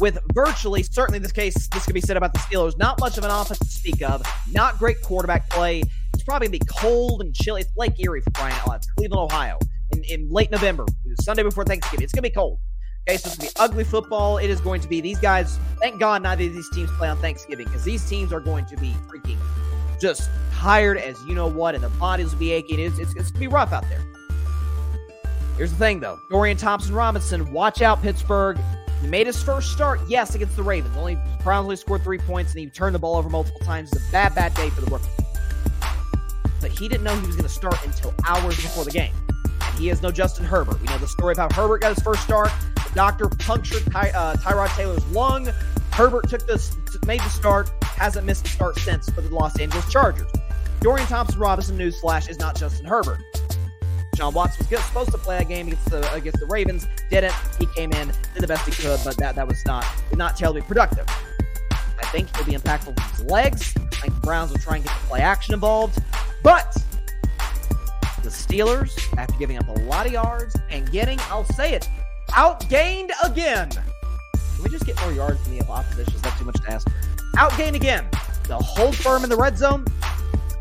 with virtually, certainly this case, this could be said about the Steelers. Not much of an offense to speak of. Not great quarterback play. It's probably gonna be cold and chilly. It's Lake Erie for crying out loud. It's Cleveland, Ohio in, in late November, Sunday before Thanksgiving. It's going to be cold. Okay, so it's going to be ugly football. It is going to be these guys. Thank God neither of these teams play on Thanksgiving because these teams are going to be freaking just tired as you know what, and their bodies will be aching. It's, it's, it's going to be rough out there. Here's the thing, though Dorian Thompson Robinson, watch out, Pittsburgh. He made his first start, yes, against the Ravens. Only only scored three points, and he turned the ball over multiple times. It's a bad, bad day for the rookie. But he didn't know he was going to start until hours before the game. He is no Justin Herbert. We know the story how Herbert got his first start. The doctor punctured Ty, uh, Tyrod Taylor's lung. Herbert took this, made the start, hasn't missed a start since for the Los Angeles Chargers. Dorian Thompson Robinson, newsflash, is not Justin Herbert. Deshaun Watson was supposed to play a game against the against the Ravens, didn't. He came in, did the best he could, but that that was not not terribly productive. I think he'll be impactful with his legs. I think the Browns will try and get the play action involved, but the Steelers, after giving up a lot of yards and getting, I'll say it, outgained again. Can we just get more yards than the opposition? Is that too much to ask? Outgained again. They'll hold firm in the red zone.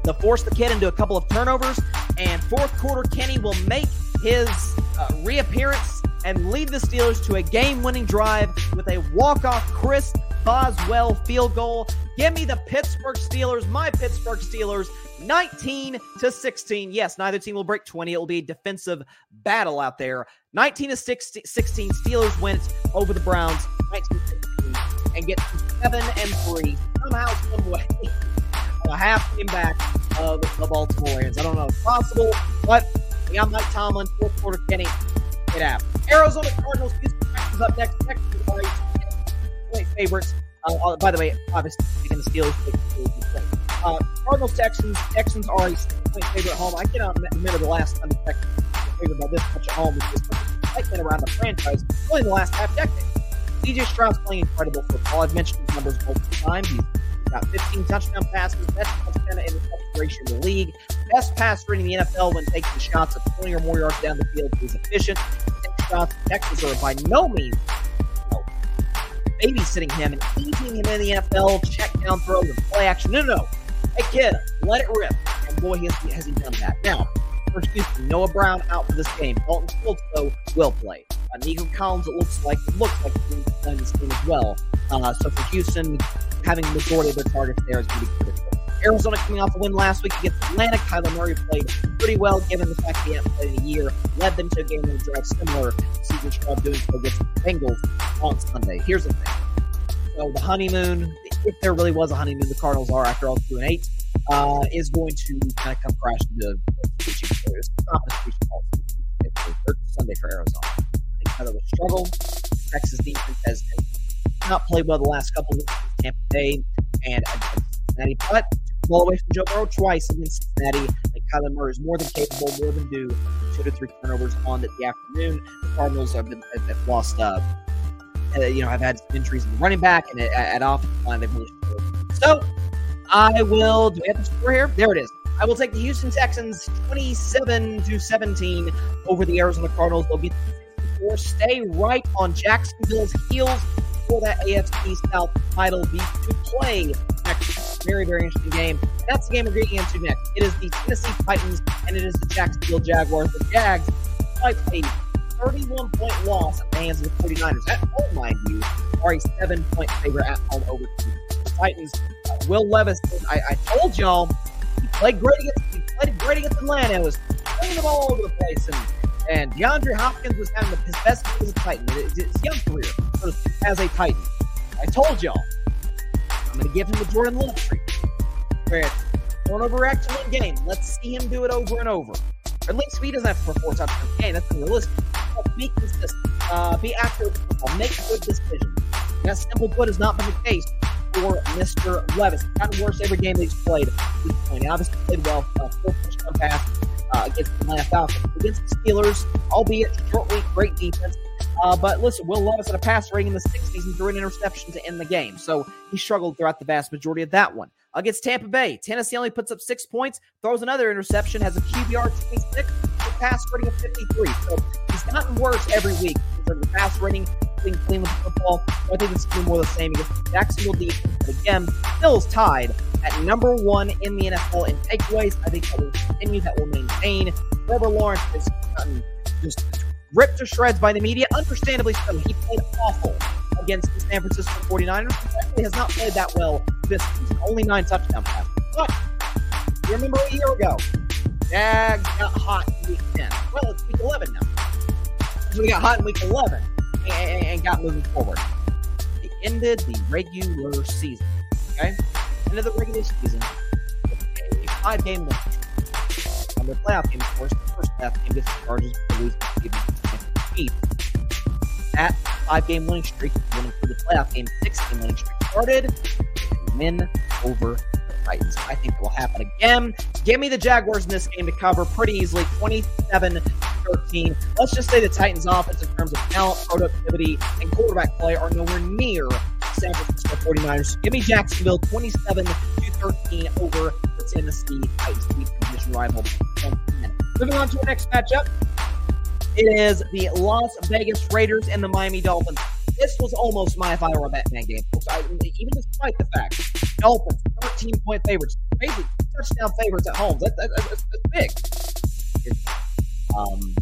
They'll force the kid into a couple of turnovers. And fourth quarter, Kenny will make his uh, reappearance and lead the Steelers to a game winning drive with a walk off Chris Boswell field goal. Give me the Pittsburgh Steelers, my Pittsburgh Steelers, 19 to 16. Yes, neither team will break 20. It will be a defensive battle out there. 19 to 16, Steelers wins over the Browns, 19 16, and get seven and three somehow, some way. A half game back of the Baltimore Ravens. I don't know if possible, but we got Mike Tomlin, fourth quarter Kenny. Get out. Arizona Cardinals, Houston up next. Texas are favorites. Uh, uh, by the way, obviously, the Steelers. Uh, Cardinals Texans. Texans are a point favorite at home. I cannot remember the last time the Texans were favored by this much at home. It's just been around the franchise really in the last half decade. CJ Stroud's playing incredible football. I've mentioned his numbers multiple times. He's got 15 touchdown passes, best touchdown in the in the league, best pass rating in the NFL when taking shots of 20 or more yards down the field. He's efficient. Shots, Texans are by no means babysitting him and eating him in the NFL, check down throws and play action. No, no, no. Hey, kid, let it rip. And boy, has he, has he done that. Now, for Houston, Noah Brown out for this game. Dalton Schultz, though, will play. Uh, Nico Collins, it looks like, looks like he's playing this game as well. Uh, so for Houston, having the majority of their targets there is going to be critical. Arizona coming off a win last week against Atlanta. Kyler Murray played pretty well given the fact he hadn't played in a year. Led them to a game winning drive similar to CJ Stroud doing so against the Bengals on Sunday. Here's the thing. So the honeymoon, if there really was a honeymoon, the Cardinals are after all two and eight, uh, is going to kind of come crashing to preaching. It's not preaching call Sunday for Arizona. I think of a struggle. Texas defense has not played well the last couple weeks Tampa Bay and Cincinnati, but ball away from Joe Burrow twice against Cincinnati. And Kyler Murray is more than capable, more than due. Two to three turnovers on the, the afternoon. The Cardinals have, been, have lost uh, uh, you know, have had some injuries in the running back and at, offensive line. They've really. So I will. Do we have the score here? There it is. I will take the Houston Texans 27 to 17 over the Arizona Cardinals. They'll get or stay right on Jacksonville's heels for that AFC South title be to play next. Very, very interesting game. That's the game we're getting into next. It is the Tennessee Titans and it is the Jacksonville Jaguars. The Jags, despite a 31 point loss at the hands of the 49ers, at home, mind you, are a seven point favorite at home over the Titans. Uh, Will Levis, I, I told y'all, he played great against, he played great against Atlanta. It was throwing the ball all over the place. And and DeAndre Hopkins was having his best game as a Titan, his young career as a Titan. I told y'all, I'm going to give him the Jordan Love treatment. Where it's turnover act to one game. Let's see him do it over and over. Or at least he doesn't have to perform touchdowns game. That's unrealistic. But be consistent. Uh, be accurate. Make good decisions. That simple put has not been the case for Mr. Levis. It's gotten worse every game that he's played. He obviously played well. Uh, touchdown pass uh, against the Atlanta Falcons. Against the Steelers, albeit short week, great defense. Uh, but listen, Will Levis had a pass rating in the 60s and threw an interception to end the game. So he struggled throughout the vast majority of that one. Against Tampa Bay, Tennessee only puts up six points, throws another interception, has a QBR 26, a pass rating of 53. So he's gotten worse every week in terms of pass rating, clean, clean with the football. I think it's more the same against Jacksonville defense. But again, still is tied at number one in the NFL in takeaways. I think that will continue, that will maintain. Trevor Lawrence has gotten just ripped to shreds by the media. Understandably so. He played awful against the San Francisco 49ers. He has not played that well this season. Only nine touchdown passes. But you remember a year ago, Jags got hot in week 10. Well, it's week 11 now. So we got hot in week 11 and, and got moving forward. They ended the regular season. Okay? End of the regular season a five game win. On their playoff game, of course, the first playoff game against the Chargers, lose the. That five game winning streak, winning for the playoff game, six game winning streak started, win over the Titans. I think it will happen again. Give me the Jaguars in this game to cover pretty easily, 27 13. Let's just say the Titans' offense, in terms of talent, productivity, and quarterback play, are nowhere near San Francisco 49ers. Give me Jacksonville 27 to 13 over the Tennessee Titans, division rival. Moving on to our next matchup. It is the Las Vegas Raiders and the Miami Dolphins. This was almost my if I were a Batman game. I, even despite the fact Dolphins 13 point favorites, basically touchdown favorites at home. That, that, that's, that's big. Um,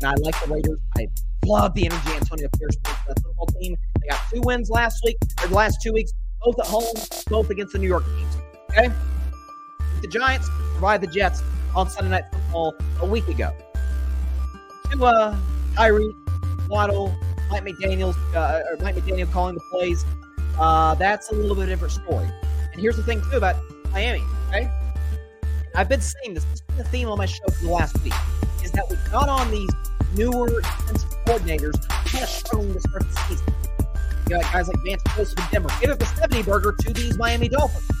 and I like the Raiders. I love the energy Antonio Pierce brings to the football team. They got two wins last week, or the last two weeks, both at home, both against the New York teams. Okay? The Giants provide the Jets on Sunday Night Football a week ago. To uh, Tyreek, Waddle, Mike McDaniels, uh, or Mike McDaniel calling the plays. Uh, that's a little bit different story. And here's the thing too about Miami. Okay, I've been saying this. This has been the theme on my show for the last week. Is that we got on these newer defensive coordinators kind of struggling to start the season. You got guys like Vance Joseph and Denver. Give up a 70 burger to these Miami Dolphins.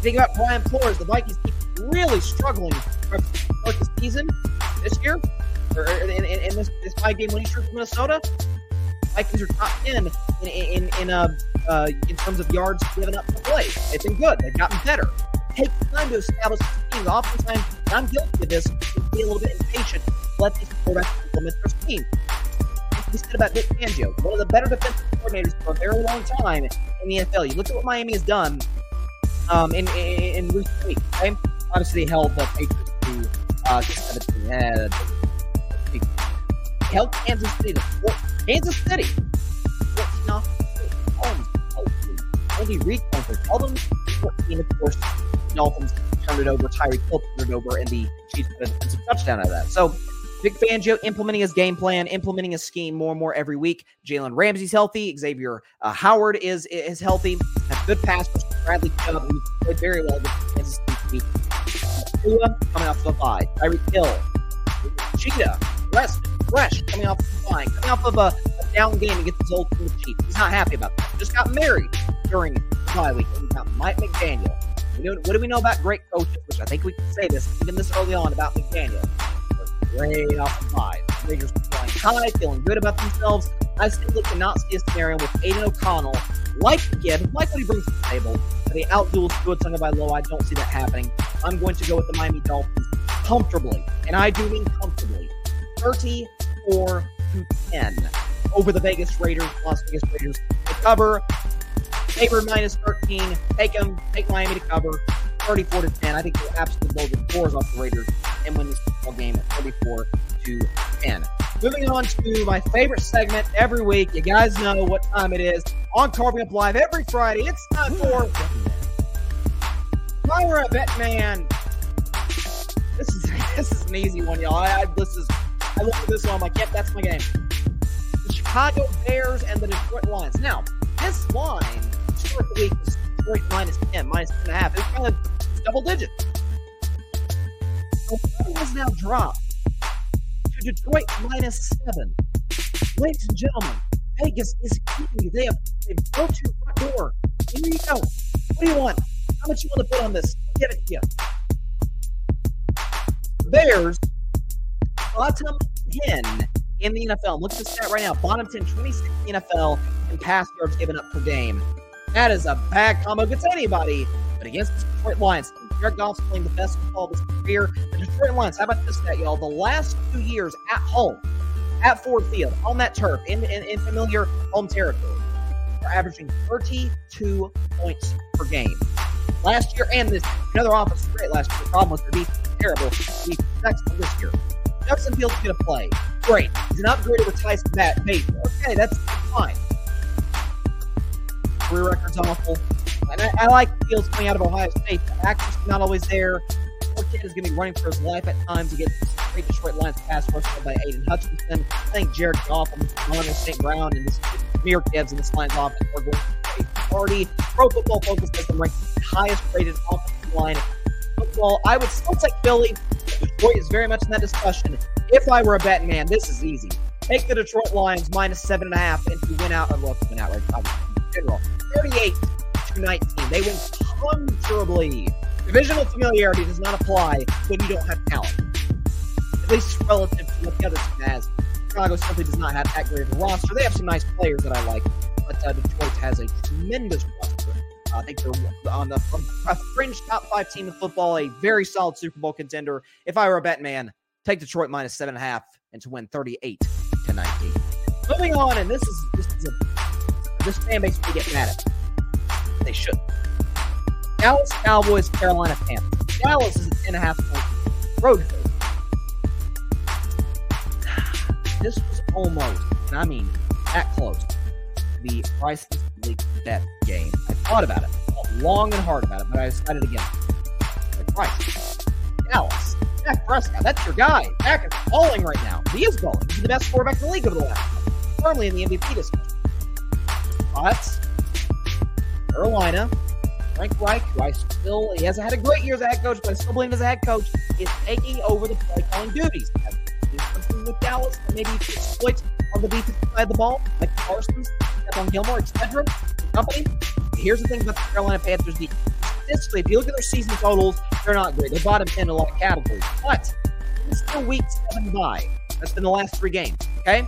Think about Brian Flores. The Vikings keep really struggling to the season this year, or in, in, in this, this five game winning streak for Minnesota. Vikings are top 10 in, in, in, uh, uh, in terms of yards given up per play. It's been good. They've gotten better. Take time to establish teams. Oftentimes, and I'm guilty of this, be a little bit impatient. Let these quarterbacks implement their scheme. We said about Vic Fangio, one of the better defensive coordinators for a very long time in the NFL. You look at what Miami has done um, in, in, in? Obviously, they held the Patriots to uh, 17. Uh, held Kansas City to. Kansas City. 14 off. Andy Reid held them 14, of course. Dolphins turned it over. Tyreek Hill turned it over, and the Chiefs got a defensive touchdown out of that. So, Vic Fangio implementing his game plan, implementing his scheme more and more every week. Jalen Ramsey's healthy. Xavier uh, Howard is is healthy. Has good pass. Bradley Chubb, who played very well against Kansas City. Tua coming off the bye. Tyreek Hill. Cheetah. West. Fresh coming off the flying. Coming off of a, a down game against his old team, Chiefs. He's not happy about that. Just got married during the bye week. We got Mike McDaniel. What do we know about great coaches? Which I think we can say this even this early on about McDaniel. Great off the bye. Raiders flying high, feeling good about themselves. I simply cannot see a scenario with Aidan O'Connell, like kid, like what he brings to the table, that he outduels Tua Tagovailoa. I don't see that happening. I'm going to go with the Miami Dolphins comfortably, and I do mean comfortably, 34 to 10 over the Vegas Raiders, Las Vegas Raiders. to cover, favored minus 13. Take them, take Miami to cover. 34 to 10. I think they'll absolutely blow the doors off the Raiders and win this football game at 34 to 10. Moving on to my favorite segment every week. You guys know what time it is on Carving Up Live every Friday. It's time for If I were a bet man. This is this is an easy one, y'all. I, I this is I look at this one. I'm like, yep, that's my game. The Chicago Bears and the Detroit Lions. Now, this line the week Detroit minus 10, minus 10 and a half. It was kind of double digits. The has now dropped to Detroit minus seven. Ladies and gentlemen, Vegas is keeping you. They have they go to front door. Here you go. What do you want? How much you want to put on this? I'll give it to you. Bears, bottom 10 in the NFL. Look at the stat right now. Bottom 10, 26 in the NFL in pass yards given up per game. That is a bad combo against anybody, but against the Detroit Lions. Jared Goff's playing the best football of his career. The Detroit Lions, how about this stat, y'all? The last two years at home, at Ford Field, on that turf, in, in, in familiar home territory, are averaging 32 points per game. Last year and this, another offense was great last year. The problem was the defense was terrible. The defense this year. Justin Fields going to play. Great. He's an upgrade over Tyson Bates. Okay, that's fine. Career record's awful. And I, I like Fields coming out of Ohio State. The is not always there. Poor kid is going to be running for his life at times to get great Detroit Lions pass rushed by Aidan Hutchinson. I think Jared Goff and Mono St. Brown and this Mir Gibbs and this Lions offense are going to a party. Pro Football Focus has them ranked the highest rated offensive line football. I would still take Philly. Detroit is very much in that discussion. If I were a betting man, this is easy. Take the Detroit Lions minus seven and a half and to win out, or well, win out, right? In general, 38 to 19. They win comfortably. Divisional familiarity does not apply when you don't have talent. At least relative to what the other team has. Chicago simply does not have that great of a roster. They have some nice players that I like, but uh, Detroit has a tremendous roster. Uh, I think they're on the a fringe top five team in football, a very solid Super Bowl contender. If I were a bet man, take Detroit minus seven and a half and to win 38 to 19. Moving on, and this is this is a, this fan base we get mad at. They should. Dallas Cowboys, Carolina Panthers. Dallas is a 10 and a half point road favorite. This was almost, and I mean that close, the Bryson's Bleak Bet game. I thought about it, thought long and hard about it, but I decided again. The price. Dallas. Dak Prescott, that's your guy. Dak is balling right now. He is balling. He's the best quarterback in the league over the last firmly in the MVP discussion. But Carolina, Frank Reich, who I still he hasn't had a great year as a head coach, but I still believe as a head coach, is taking over the play calling duties. Do something with Dallas, maybe exploit on the defensive side of the ball, like Parsons, Stephon Gilmore, etc. Company. Here's the thing about the Carolina Panthers defense. Statistically, if you look at their season totals, they're not great. They're bottom 10 in a lot of categories. But it's still week seven by. That's been the last three games. Okay?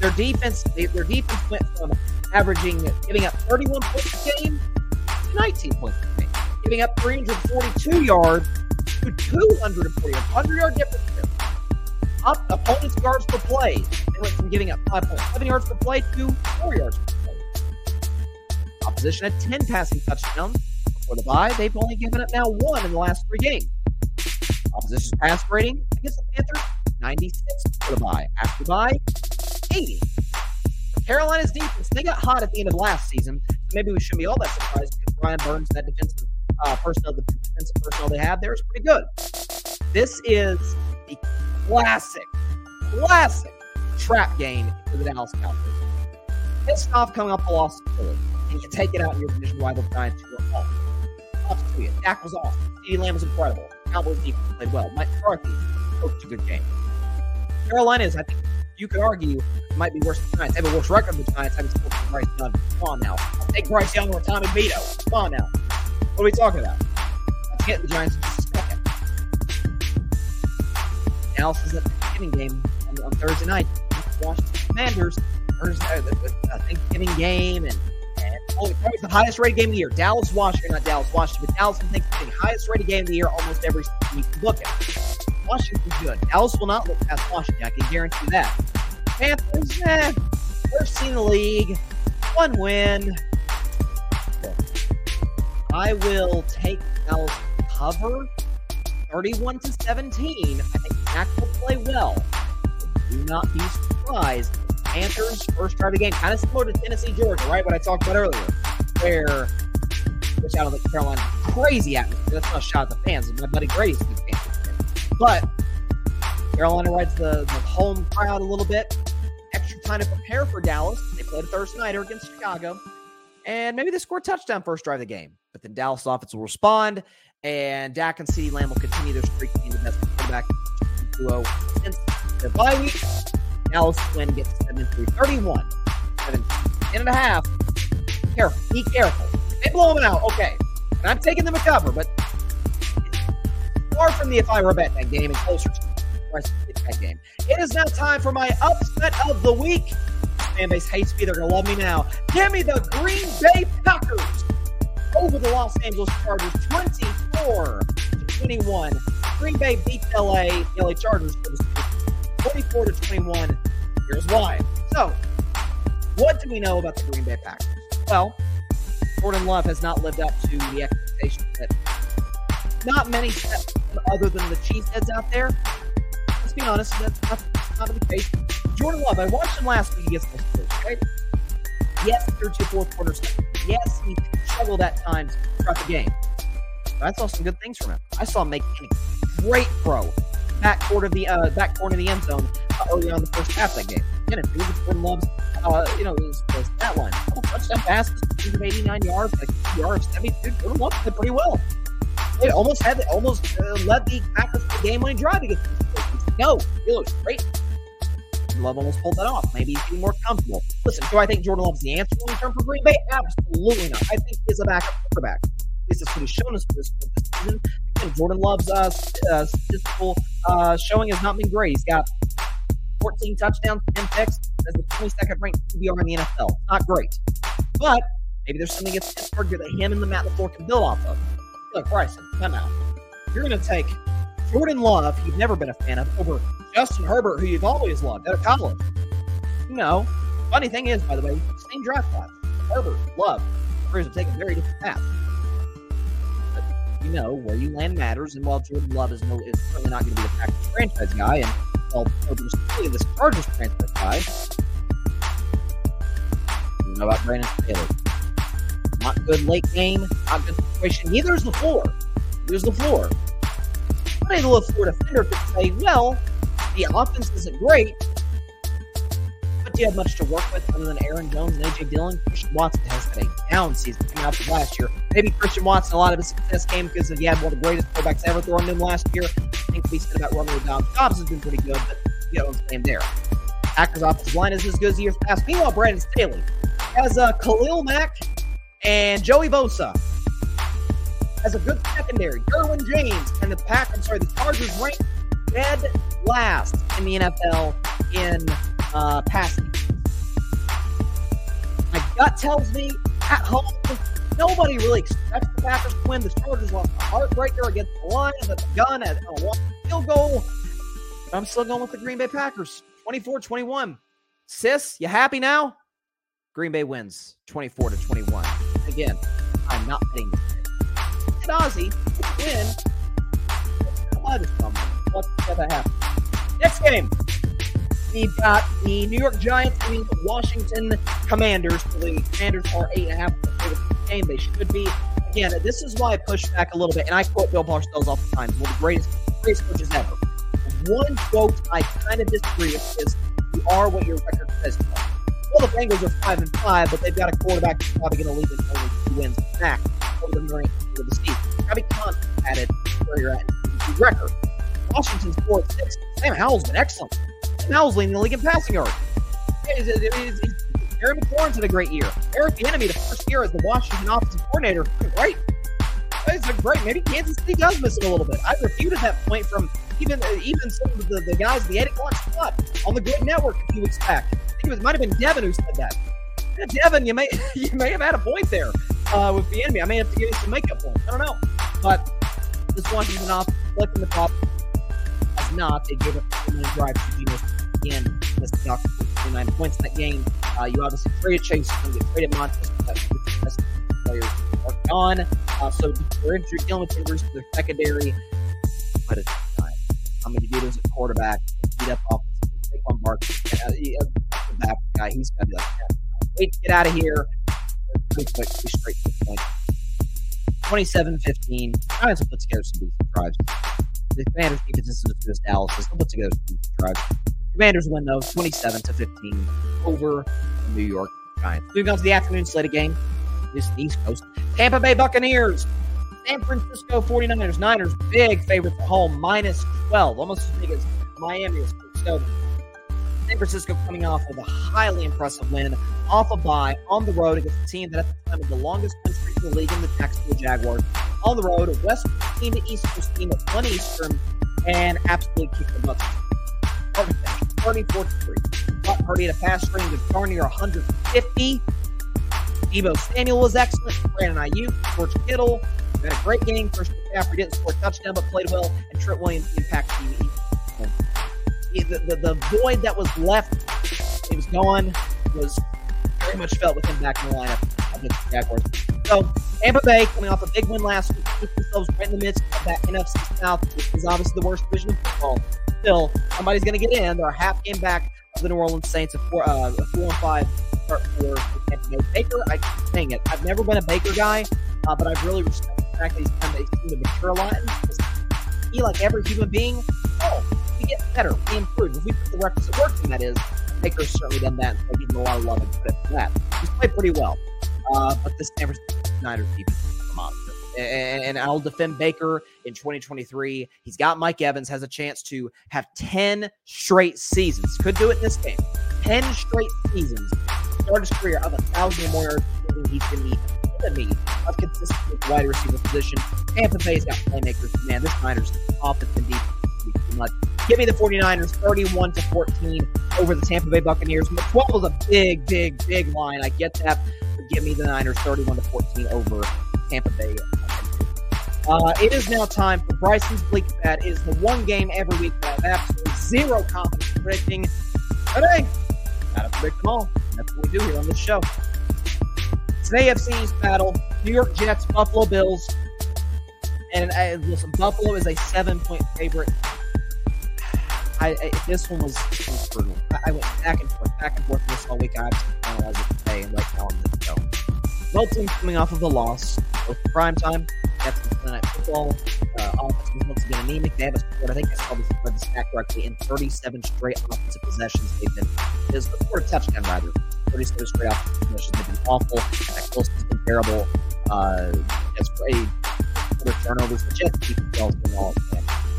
Their defense, their defense went from averaging giving up 31 points a game to 19 points a game, giving up 342 yards to 240, 100 yard difference. Up opponents' yards per play, they went from giving up 5.7 yards per play to 4 yards per play. Opposition had 10 passing touchdowns before the bye. They've only given up now one in the last three games. Opposition's pass rating against the Panthers 96 before the bye. After the bye, 80. Carolina's defense, they got hot at the end of last season. Maybe we shouldn't be all that surprised because Brian Burns, that defensive uh, personnel, the defensive personnel they have there is pretty good. This is the classic, classic trap game for the Dallas Cowboys. Pissed off coming up the loss to Philly, and you take it out in your division rival Giants who are awful. Off to you. Dak was off. CeeDee Lamb was incredible. Cowboys defense played well. Mike McCarthy coached a good game. Carolina is, I think, you could argue might be worse than the Giants. They have a worse record than the Giants. Spoken to Bryce Young. Come on now. I'll take Bryce Young or Tommy Vito. Come on now. What are we talking about? Let's get the Giants just a second. Dallas is at the beginning game on, on Thursday night. Washington Commanders. Thursday, uh, the, the Thanksgiving game, and, and oh, it's the highest rated game of the year. Dallas, Washington, not Dallas, Washington, but Dallas and Thanksgiving, highest rated game of the year almost every you look at. Washington's good. Dallas will not look past Washington. I can guarantee that. Panthers, eh, first in the league, one win. I will take Dallas cover 31 to 17. I think Dak will play well. Do not be surprised. Panthers first start of the game, kind of similar to Tennessee, Georgia, right? What I talked about earlier, where which I don't think Carolina crazy atmosphere. That's not a shot at the fans. My buddy Grady's a Panthers But Carolina rides the, the home crowd a little bit. Extra time to prepare for Dallas. They played a Thursday nighter against Chicago. And maybe they score a touchdown first drive of the game. But then Dallas offense will respond, and Dak and CeeDee Lamb will continue their streak being the best quarterback duo since the bye week. Dallas win gets 73 31. 17 and a half. Careful. Be careful. They blow them out. Okay. And I'm taking them a cover, but far from the if I were a that game and closer to that game. It is now time for my upset of the week. Fan base hates me. They're going to love me now. Give me the Green Bay Packers over the Los Angeles Chargers 24 to 21. Green Bay beats LA, LA Chargers 24 to 21. Here's why. So, what do we know about the Green Bay Packers? Well, Jordan Love has not lived up to the expectations that not many other than the cheeseheads out there. Let's be honest, that's not, not the case. Jordan Love, I watched him last week against the Steelers, okay? Yes, third to fourth quarters. Yes, he struggled at times throughout the game. But I saw some good things from him. I saw him make a great throw back corner of the uh, back corner of the end zone uh, early on the first half that game. Again, if you Jordan Love's, uh, you know, his, his stat line, touchdown passes, 89 yards, like yards, 70, Jordan Love pretty well. It almost had almost uh, led the Packers to the game winning drive No, he looks great. Love almost pulled that off. Maybe he's getting more comfortable. Listen, do I think Jordan Love's the answer long term for Green Bay? Absolutely not. I think he's a backup quarterback. Least that's what he's shown us for this, this season. Again, Jordan Love's uh, uh, statistical uh, showing has not been great. He's got 14 touchdowns, 10 picks, as the 22nd ranked QBR in the NFL. Not great. But maybe there's something against Pittsburgh that him and the Matt LaFleur can build off of. Look, Bryson, come out. You're going to take Jordan Love, you've never been a fan of, over Justin Herbert, who you've always loved out of college. You know, funny thing is, by the way, same draft class. Herbert, Love, careers have taken very different paths. But you know where you land matters, and while Jordan Love is, no, is certainly not going to be the Packers franchise guy, and while Herbert's really this Chargers franchise guy, you know about Brandon Staley. Not good late game, not good situation. Neither is the LaFleur. Neither is LaFleur. But a LaFleur defender could say, well, the offense isn't great, but do you have much to work with other than Aaron Jones and AJ Dillon? Christian Watson has had a down season coming out from last year. Maybe Christian Watson, a lot of his success came because he had one of the greatest quarterbacks ever throwing him last year. I think we said about Romeo Doubs. Dobbs has been pretty good, but you know what I'm saying there. Packers offensive line is as good as years past. Meanwhile, Brandon Staley has uh, Khalil Mack and Joey Bosa has a good secondary. Derwin James and the Pack, I'm sorry, the Chargers rank dead last in the NFL in uh, passing. My gut tells me at home, nobody really expects the Packers to win. The Chargers lost a heartbreaker against the Lions at the gun at a field goal. But I'm still going with the Green Bay Packers 24 21. Sis, you happy now? Green Bay wins 24 to 21. Again, I'm not betting this. Ozzy win. What's going to happen? Next game. We've got the New York Giants and the Washington Commanders. The Commanders are eight and a half game. They should be. Again, this is why I push back a little bit, and I quote Bill Parcells all the time, one of the greatest, greatest coaches ever. One quote I kind of disagree with is, "You are what your record says." Well, the Bengals are five and five, but they've got a quarterback that's probably going to lead them only two wins back over the during the season. Travis Khan added where you're at in record. Washington's four and six. Sam Howell's been excellent. Sam Howell's leading the league in passing yards. Terry McLaurin's had a great year. Eric Bieniemy, the first year as the Washington offensive coordinator, great. It's great. Maybe Kansas City does miss it a little bit. I refuted that point from even even some of the, the guys the eight o'clock spot on the Good Network a few weeks back. think it was, might have been Devin who said that. Yeah, Devin, you may you may have had a point there uh, with the enemy. I may have to give you some makeup points. I don't know, but this Washington off flicking the top has not. They gave up a minute drive to Geno again. Missed the 29 points in that game. Uh, you obviously traded Chase, you get traded Montez. Best players are gone. Uh, so we're dealing with injuries to their secondary. But it's. I'm going to do this at quarterback. Beat up offense. Saquon Barkley. Uh, he, uh, back guy. He's got to be like, wait to get out of here. Pretty quick, pretty straight to the point. 27 15. Giants will put together some decent drives. The Commanders' defense isn't as good as Dallas. They'll put together some decent drives. Commanders win, though, 27 to 15 over the New York Giants. Moving on to the afternoon slate of game. This East Coast. Tampa Bay Buccaneers. San Francisco 49ers. Niners, big favorite at home, minus 12. Almost as big as Miami is. So San Francisco coming off of a highly impressive win off a bye on the road against a team that at the time was the longest country in the league in the Jacksonville Jaguars. On the road, a West team to East Coast team at 1 Eastern, and absolutely kicked the butt. 34 3. Brock Purdy had a pass string to darn near 150. Deebo Samuel was excellent. Brandon Aiyuk, George Kittle had a great game. First McCaffrey didn't score a touchdown, but played well. And Trent Williams impacted the the, the, the void that was left, it was gone, was very much felt with him back in the lineup against the Jaguars. So Tampa Bay coming off a big win last week, put themselves right in the midst of that NFC South, which is obviously the worst division of football. Still, somebody's going to get in. They're a half game back of the New Orleans Saints, a four, uh, a four and five start for Tampa Bay. Baker, I saying it. I've never been a Baker guy, uh, but I've really respected the fact that he's kind of to mature a lot. He, like every human being, oh, we get better, we improve. If we put the requisite work in, that is, Baker's certainly done that, I give him a lot of love and credit for that. He's played pretty well, uh, but this San Francisco Niners defense. And, I'll defend Baker in 2023. He's got Mike Evans, has a chance to have 10 straight seasons. Could do it in this game. 10 straight seasons. Start his career of a thousand or more yards. He's going to be epitome of consistent wide receiver position. Tampa Bay's got playmakers. Man, this Niners offense and defense too much. Give me the 49ers 31 to 14 over the Tampa Bay Buccaneers. 12 is a big, big, big line. I get that. But give me the Niners 31 to 14 over Tampa Bay. Uh, it is now time for Bryson's Bleak Bet. It is the one game every week that I have absolutely zero confidence predicting. But hey, gotta predict them all. That's what we do here on this show. It's an AFC battle. New York Jets, Buffalo Bills. And uh, listen, Buffalo is a seven point favorite. I, I, this one was, was brutal. I, I, went back and forth, back and forth this all week. I had to finalize it today, and right now I'm good to go. Both teams coming off of a loss, both prime time. That's Sunday Night Football. Uh, offense once again anemic. They haven't scored, I think I saw this the stat correctly, in 37 straight offensive possessions. They've been, is or a touchdown rather. 37 straight offensive possessions. They've been awful. That close has been terrible. Uh, it's great. Turnovers. The Jets keep themselves doing all.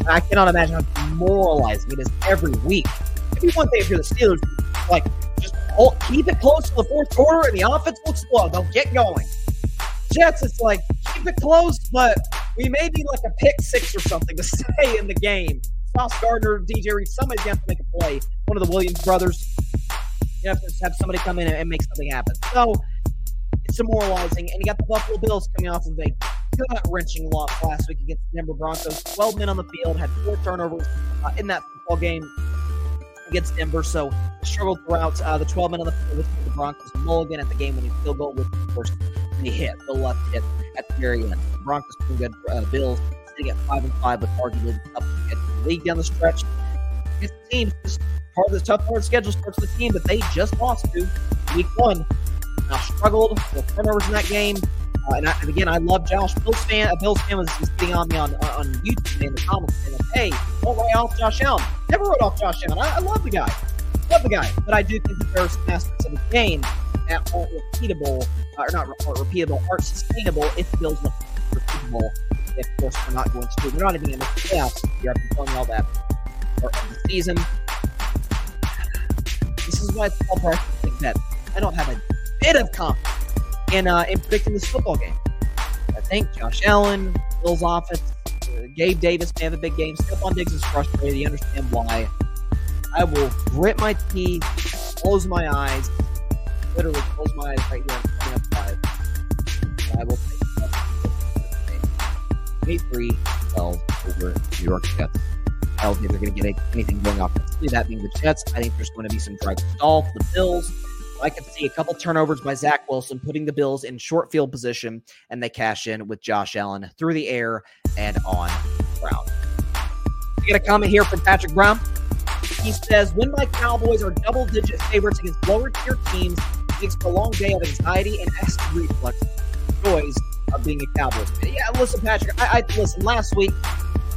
I cannot imagine how demoralizing it is every week. It'd one thing if you're the Steelers, like just hold, keep it close to the fourth quarter and the offense will explode. They'll get going. Jets, it's like keep it close, but we may be like a pick six or something to stay in the game. Sauce Gardner, DJ Reed, somebody's going to have to make a play. One of the Williams brothers. You have to have somebody come in and, make something happen. So it's demoralizing. And you got the Buffalo Bills coming off of a gut wrenching loss last week against the Denver Broncos. 12 men on the field, had four turnovers uh, in that football game against Denver. So struggled throughout uh, the 12 men on the field with the Broncos. Mulligan at the game when he field goal with, of course, he hit the left hit at the very end. The Broncos doing good. Uh, Bills sitting at five and five, but arguably the league down the stretch. Team, just part of the tough part of schedule starts the team that they just lost to week one. Now struggled with turnovers in that game. Uh, and, I, and, again, I love Josh. Bills fan, a Bills fan was just getting on me on on YouTube in the comments saying, "Hey, don't write off Josh Allen." Never wrote off Josh Allen. I, I love the guy, love the guy. But I do think that there's aspects of the game that aren't repeatable, uh, or not aren't repeatable, aren't sustainable if the Bills look repeatable. If, of course, we're not going to. We're not even in the playoffs. Been telling all that for the season. This is why it's all part of that. I don't have a bit of confidence in uh, in predicting this football game. I think Josh Allen, Bills offense, uh, Gabe Davis may have a big game. Stefon Diggs is frustrated. You understand why. I will grit my teeth close my eyes, literally close my eyes right here. I'm five. I will take Eight three, 12 over New York Jets. I don't think they're going to get anything going offensively. That being the Jets, I think there's going to be some drive stall for the Bills. I could see a couple turnovers by Zach Wilson, putting the Bills in short field position, and they cash in with Josh Allen through the air and on ground. We get a comment here from Patrick Brown. He says, "When my Cowboys are double-digit favorites against lower-tier teams, it makes a long day of anxiety and acid reflux. Joys of being a Cowboys. Yeah, listen, Patrick. I, I listen last week,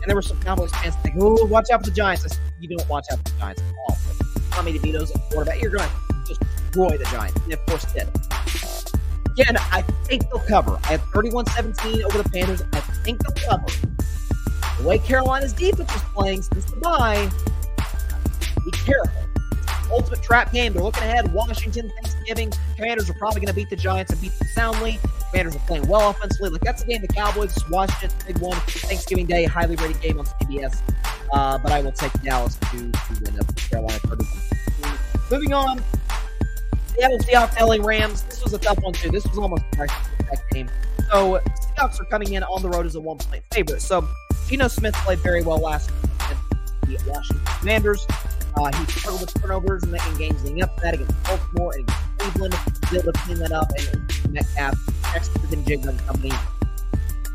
and there were some Cowboys fans like, "Oh, watch out for the Giants." I said, "You don't watch out for the Giants at all." Tommy DeVito's at quarterback. You're going to just destroy the Giants. And of course, did. Again, I think they'll cover. I have 31 17 over the Panthers. I think they'll cover. The way Carolina's defense is playing since the bye, be careful. Ultimate trap game. They're looking ahead. Washington, Thanksgiving. Commanders are probably going to beat the Giants and beat them soundly. Commanders are playing well offensively. Like that's a game the Cowboys, Washington, big one. Thanksgiving Day, highly rated game on CBS. Uh, but I will take Dallas to, to win up Carolina 31. Moving on, Seattle Seahawks, LA Rams. This was a tough one too. This was almost a that game. So Seahawks are coming in on the road as a one point favorite. So Geno Smith played very well last week the Washington Commanders. Uh, he struggled with turnovers and in games leading up to that against Baltimore and Cleveland. He able to clean that up and Metcalf, Exton and Jigba and company.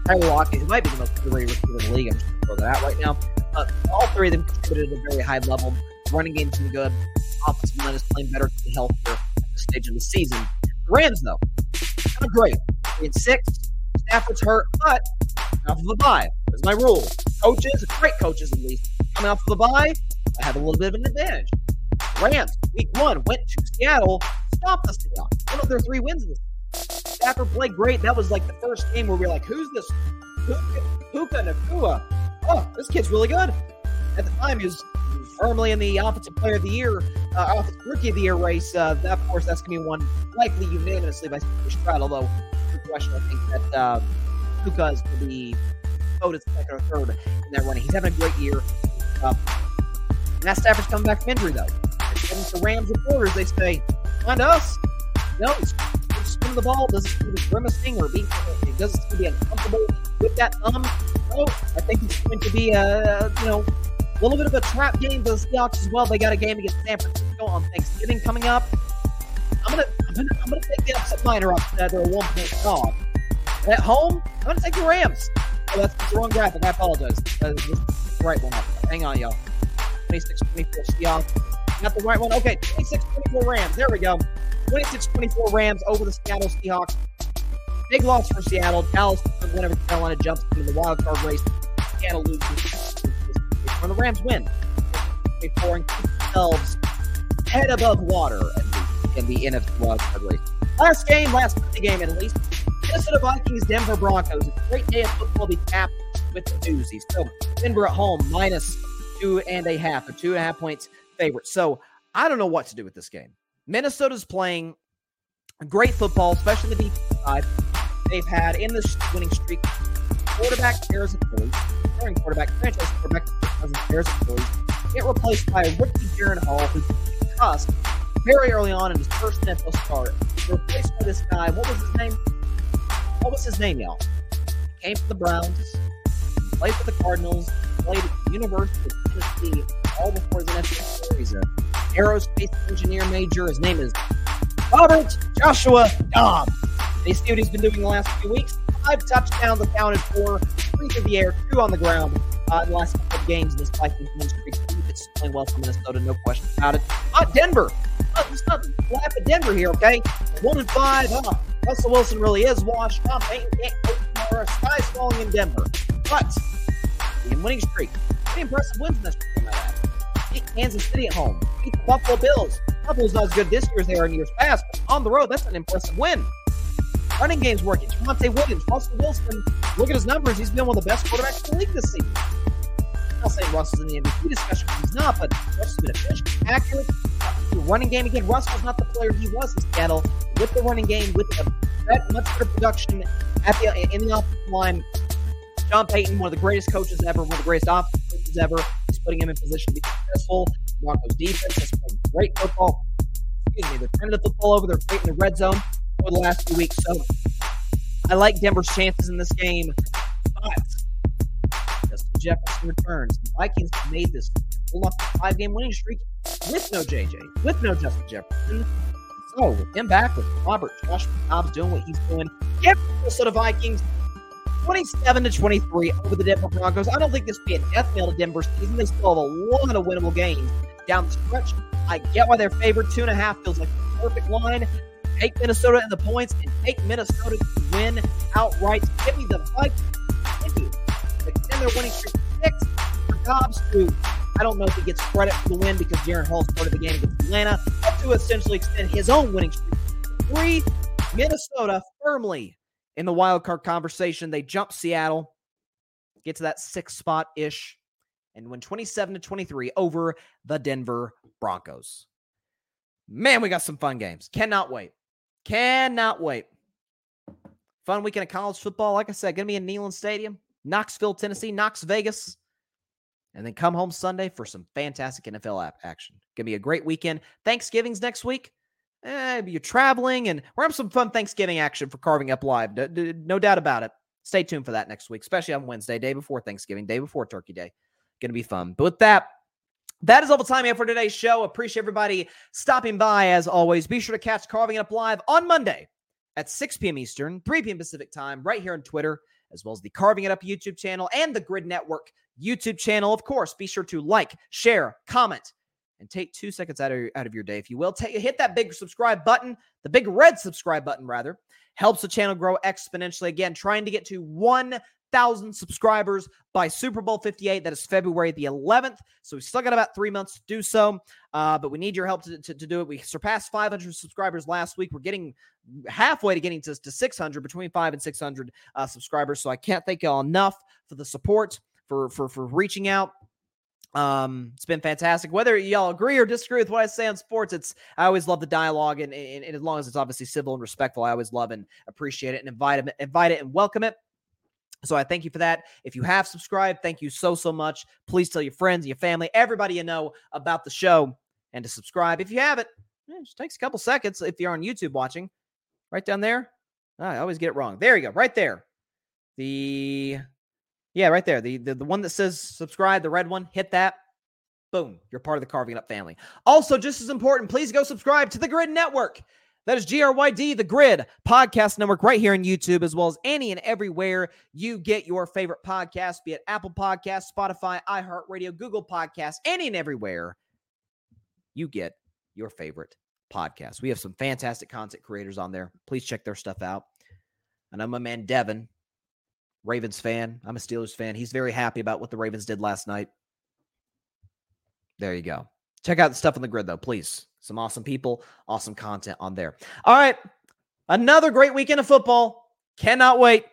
Tyler Lockett, who might be the most underrated receiver in the league. I'm just going to throw that out right now. Uh, all three of them contributed at a very high level. Running game's been good. Offensive line is playing better to healthier at this stage of the season. The Rams, though, of great. In six, Stafford's hurt, but off of a bye. That's my rule. Coaches, great coaches at least, coming off of a bye, I have a little bit of an advantage. Rams, week one, went to Seattle, stopped the Seahawks. One of their three wins in this. Stafford played great. That was like the first game where we were like, who's this? Puka Nacua. Oh, this kid's really good. At the time, he was firmly in the Offensive Player of the Year, uh, Offensive Rookie of the Year race. Uh, that, of course, that's going to be one likely unanimously by Stroud, although the question, I think that uh, Puka is going to be voted second or third in that running. He's having a great year. Uh, Matt Stafford's coming back from injury, though. And the Rams reporters, they say, find us. No, spinning the ball. Doesn't seem to be grimacing or being, it doesn't seem to be uncomfortable with that thumb. So I think it's going to be a, you know, a little bit of a trap game for the Seahawks as well. They got a game against San Francisco on Thanksgiving coming up. I'm gonna, I'm gonna, I'm gonna take the upset minor they're a one point dog. At home, I'm gonna take the Rams. Oh, that's the wrong graphic. I apologize. Uh, the right one. Hang on, y'all. 26 24 Seahawks. Not the right one. Okay, 26 24 Rams. There we go. 26 24 Rams over the Seattle Seahawks. Big loss for Seattle. Dallas, whenever Carolina jumps into the wild card race, Seattle loses. When the Rams win, they pouring themselves head above water in the, NFC wild card race. Last game, last game at least. Minnesota Vikings, Denver Broncos. A great day of football be capped with the doozies. So Denver at home minus two and a half, or two and a half points favorite. So I don't know what to do with this game. Minnesota's playing great football, especially the defensive side. They've had in this winning streak quarterback pairs of Phillies, starting quarterback, franchise quarterback, pairs of Phillies, get replaced by a rookie Jaren Hall, who's cussed very early on in his first NFL start. Replaced by this guy. What was his name? What was his name, y'all? Came from the Browns, played for the Cardinals, played at the University of Tennessee all before his NFL. He's an aerospace engineer major. His name is Robert Joshua Dobbs. They see what he's been doing the last few weeks. Five touchdowns accounted for, three through the air, two on the ground uh, in the last couple of games in this Vikings win streak. It's playing well for Minnesota, no question about it. Uh, Denver. Uh, let's not laugh at Denver here, okay? One and five. Uh, Russell Wilson really is washed. Tom Payton can't coach tomorrow. Sky's falling in Denver. But in winning streak. Pretty impressive wins in this streak. Beat Kansas City at home. Beat the Buffalo Bills. Buffalo's not as good this year as they are in years past, but on the road, that's an impressive win. Running game's working. Javonte Williams, Russell Wilson. Look at his numbers. He's been one of the best quarterbacks in the league this season. I'm not saying Russell's in the MVP discussion he's not, but Russell's been efficient, accurate. The running game again. Russell's not the player he was in Seattle with the running game, with the much better production at the in the offensive line. Sean Payton, one of the greatest coaches ever, one of the greatest offensive coaches ever, is putting him in position to be successful. Broncos defense has played great football. excuse me, they're turning the football over. They're fighting the red zone for the last few weeks. So I like Denver's chances in this game. But Justin Jefferson returns. The Vikings made this pull off a five game winning streak with no JJ, with no Justin Jefferson. So him back with Robert Josh Dobbs doing what he's doing. The Minnesota Vikings 27 to 23 over the Denver Broncos. I don't think this will be a death knell to Denver's season. They still have a lot of winnable games down the stretch. I get why they're favored. Two and a half feels like the perfect line. Take Minnesota in the points and take Minnesota to win outright. Give me the Vikings. Continue extend their winning streak six. For Dobbs to, I don't know if he gets credit for the win because Jaren Hall started the game against Atlanta, but to essentially extend his own winning streak three. Minnesota firmly in the wild card conversation. They jump Seattle, get to that six spot ish, and win 27 to 23 over the Denver Broncos. Man, we got some fun games. Cannot wait. Cannot wait. Fun weekend of college football. Like I said, going to be in Neyland Stadium, Knoxville, Tennessee, Knox Vegas. And then come home Sunday for some fantastic NFL app action. Gonna be a great weekend. Thanksgiving's next week. Eh, you're traveling, and we're having some fun Thanksgiving action for Carving Up Live. D- d- no doubt about it. Stay tuned for that next week, especially on Wednesday, day before Thanksgiving, day before Turkey Day. Going to be fun. But with that, that is all the time we have for today's show. Appreciate everybody stopping by as always. Be sure to catch Carving It Up Live on Monday at 6 p.m. Eastern, 3 p.m. Pacific time, right here on Twitter, as well as the Carving It Up YouTube channel and the Grid Network YouTube channel. Of course, be sure to like, share, comment, and take two seconds out of your, out of your day, if you will. Take, hit that big subscribe button, the big red subscribe button, rather. Helps the channel grow exponentially. Again, trying to get to 1,000 subscribers by Super Bowl 58. That is February the 11th. So we still got about three months to do so. Uh, but we need your help to, to, to do it. We surpassed 500 subscribers last week. We're getting halfway to getting to, to 600, between five and 600 uh, subscribers. So I can't thank y'all enough for the support, for for for reaching out. Um, it's been fantastic. Whether y'all agree or disagree with what I say on sports, it's I always love the dialogue, and, and, and as long as it's obviously civil and respectful, I always love and appreciate it, and invite it, invite it, and welcome it. So I thank you for that. If you have subscribed, thank you so so much. Please tell your friends, your family, everybody you know about the show, and to subscribe. If you haven't, it just takes a couple seconds. If you're on YouTube watching, right down there, I always get it wrong. There you go, right there. The yeah, right there. The, the the one that says subscribe, the red one, hit that. Boom, you're part of the Carving Up family. Also, just as important, please go subscribe to the Grid Network. That is GRYD, the Grid Podcast Network, right here on YouTube, as well as any and everywhere you get your favorite podcast, be it Apple Podcasts, Spotify, iHeartRadio, Google Podcasts, any and everywhere you get your favorite podcast. We have some fantastic content creators on there. Please check their stuff out. And I'm my man Devin, Ravens fan. I'm a Steelers fan. He's very happy about what the Ravens did last night. There you go. Check out the stuff on the grid, though, please. Some awesome people, awesome content on there. All right. Another great weekend of football. Cannot wait.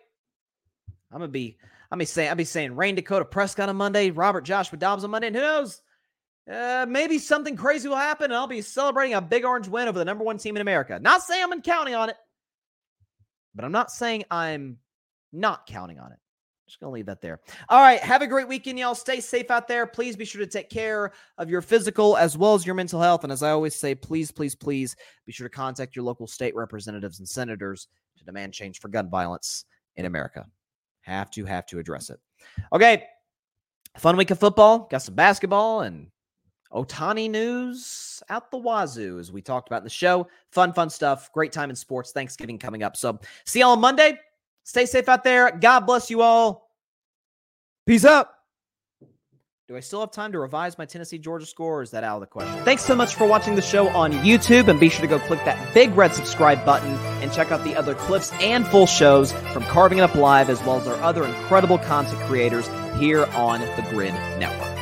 I'm gonna be, I'm be saying, I'll be saying Rayne Dakota Prescott on Monday, Robert Joshua Dobbs on Monday, and who knows? Uh, maybe something crazy will happen, and I'll be celebrating a big orange win over the number one team in America. Not saying I'm counting on it, but I'm not saying I'm not counting on it. Just gonna leave that there. All right. Have a great weekend, y'all. Stay safe out there. Please be sure to take care of your physical as well as your mental health. And as I always say, please, please, please be sure to contact your local state representatives and senators to demand change for gun violence in America. Have to, have to address it. Okay. Fun week of football. Got some basketball and Ohtani news out the wazoo, as we talked about in the show. Fun, fun stuff. Great time in sports. Thanksgiving coming up. So see y'all on Monday. Stay safe out there. God bless you all. Peace up. Do I still have time to revise my Tennessee Georgia score, or is that out of the question? Thanks so much for watching the show on YouTube, and be sure to go click that big red subscribe button and check out the other clips and full shows from Carving It Up Live, as well as our other incredible content creators here on the Grid Network.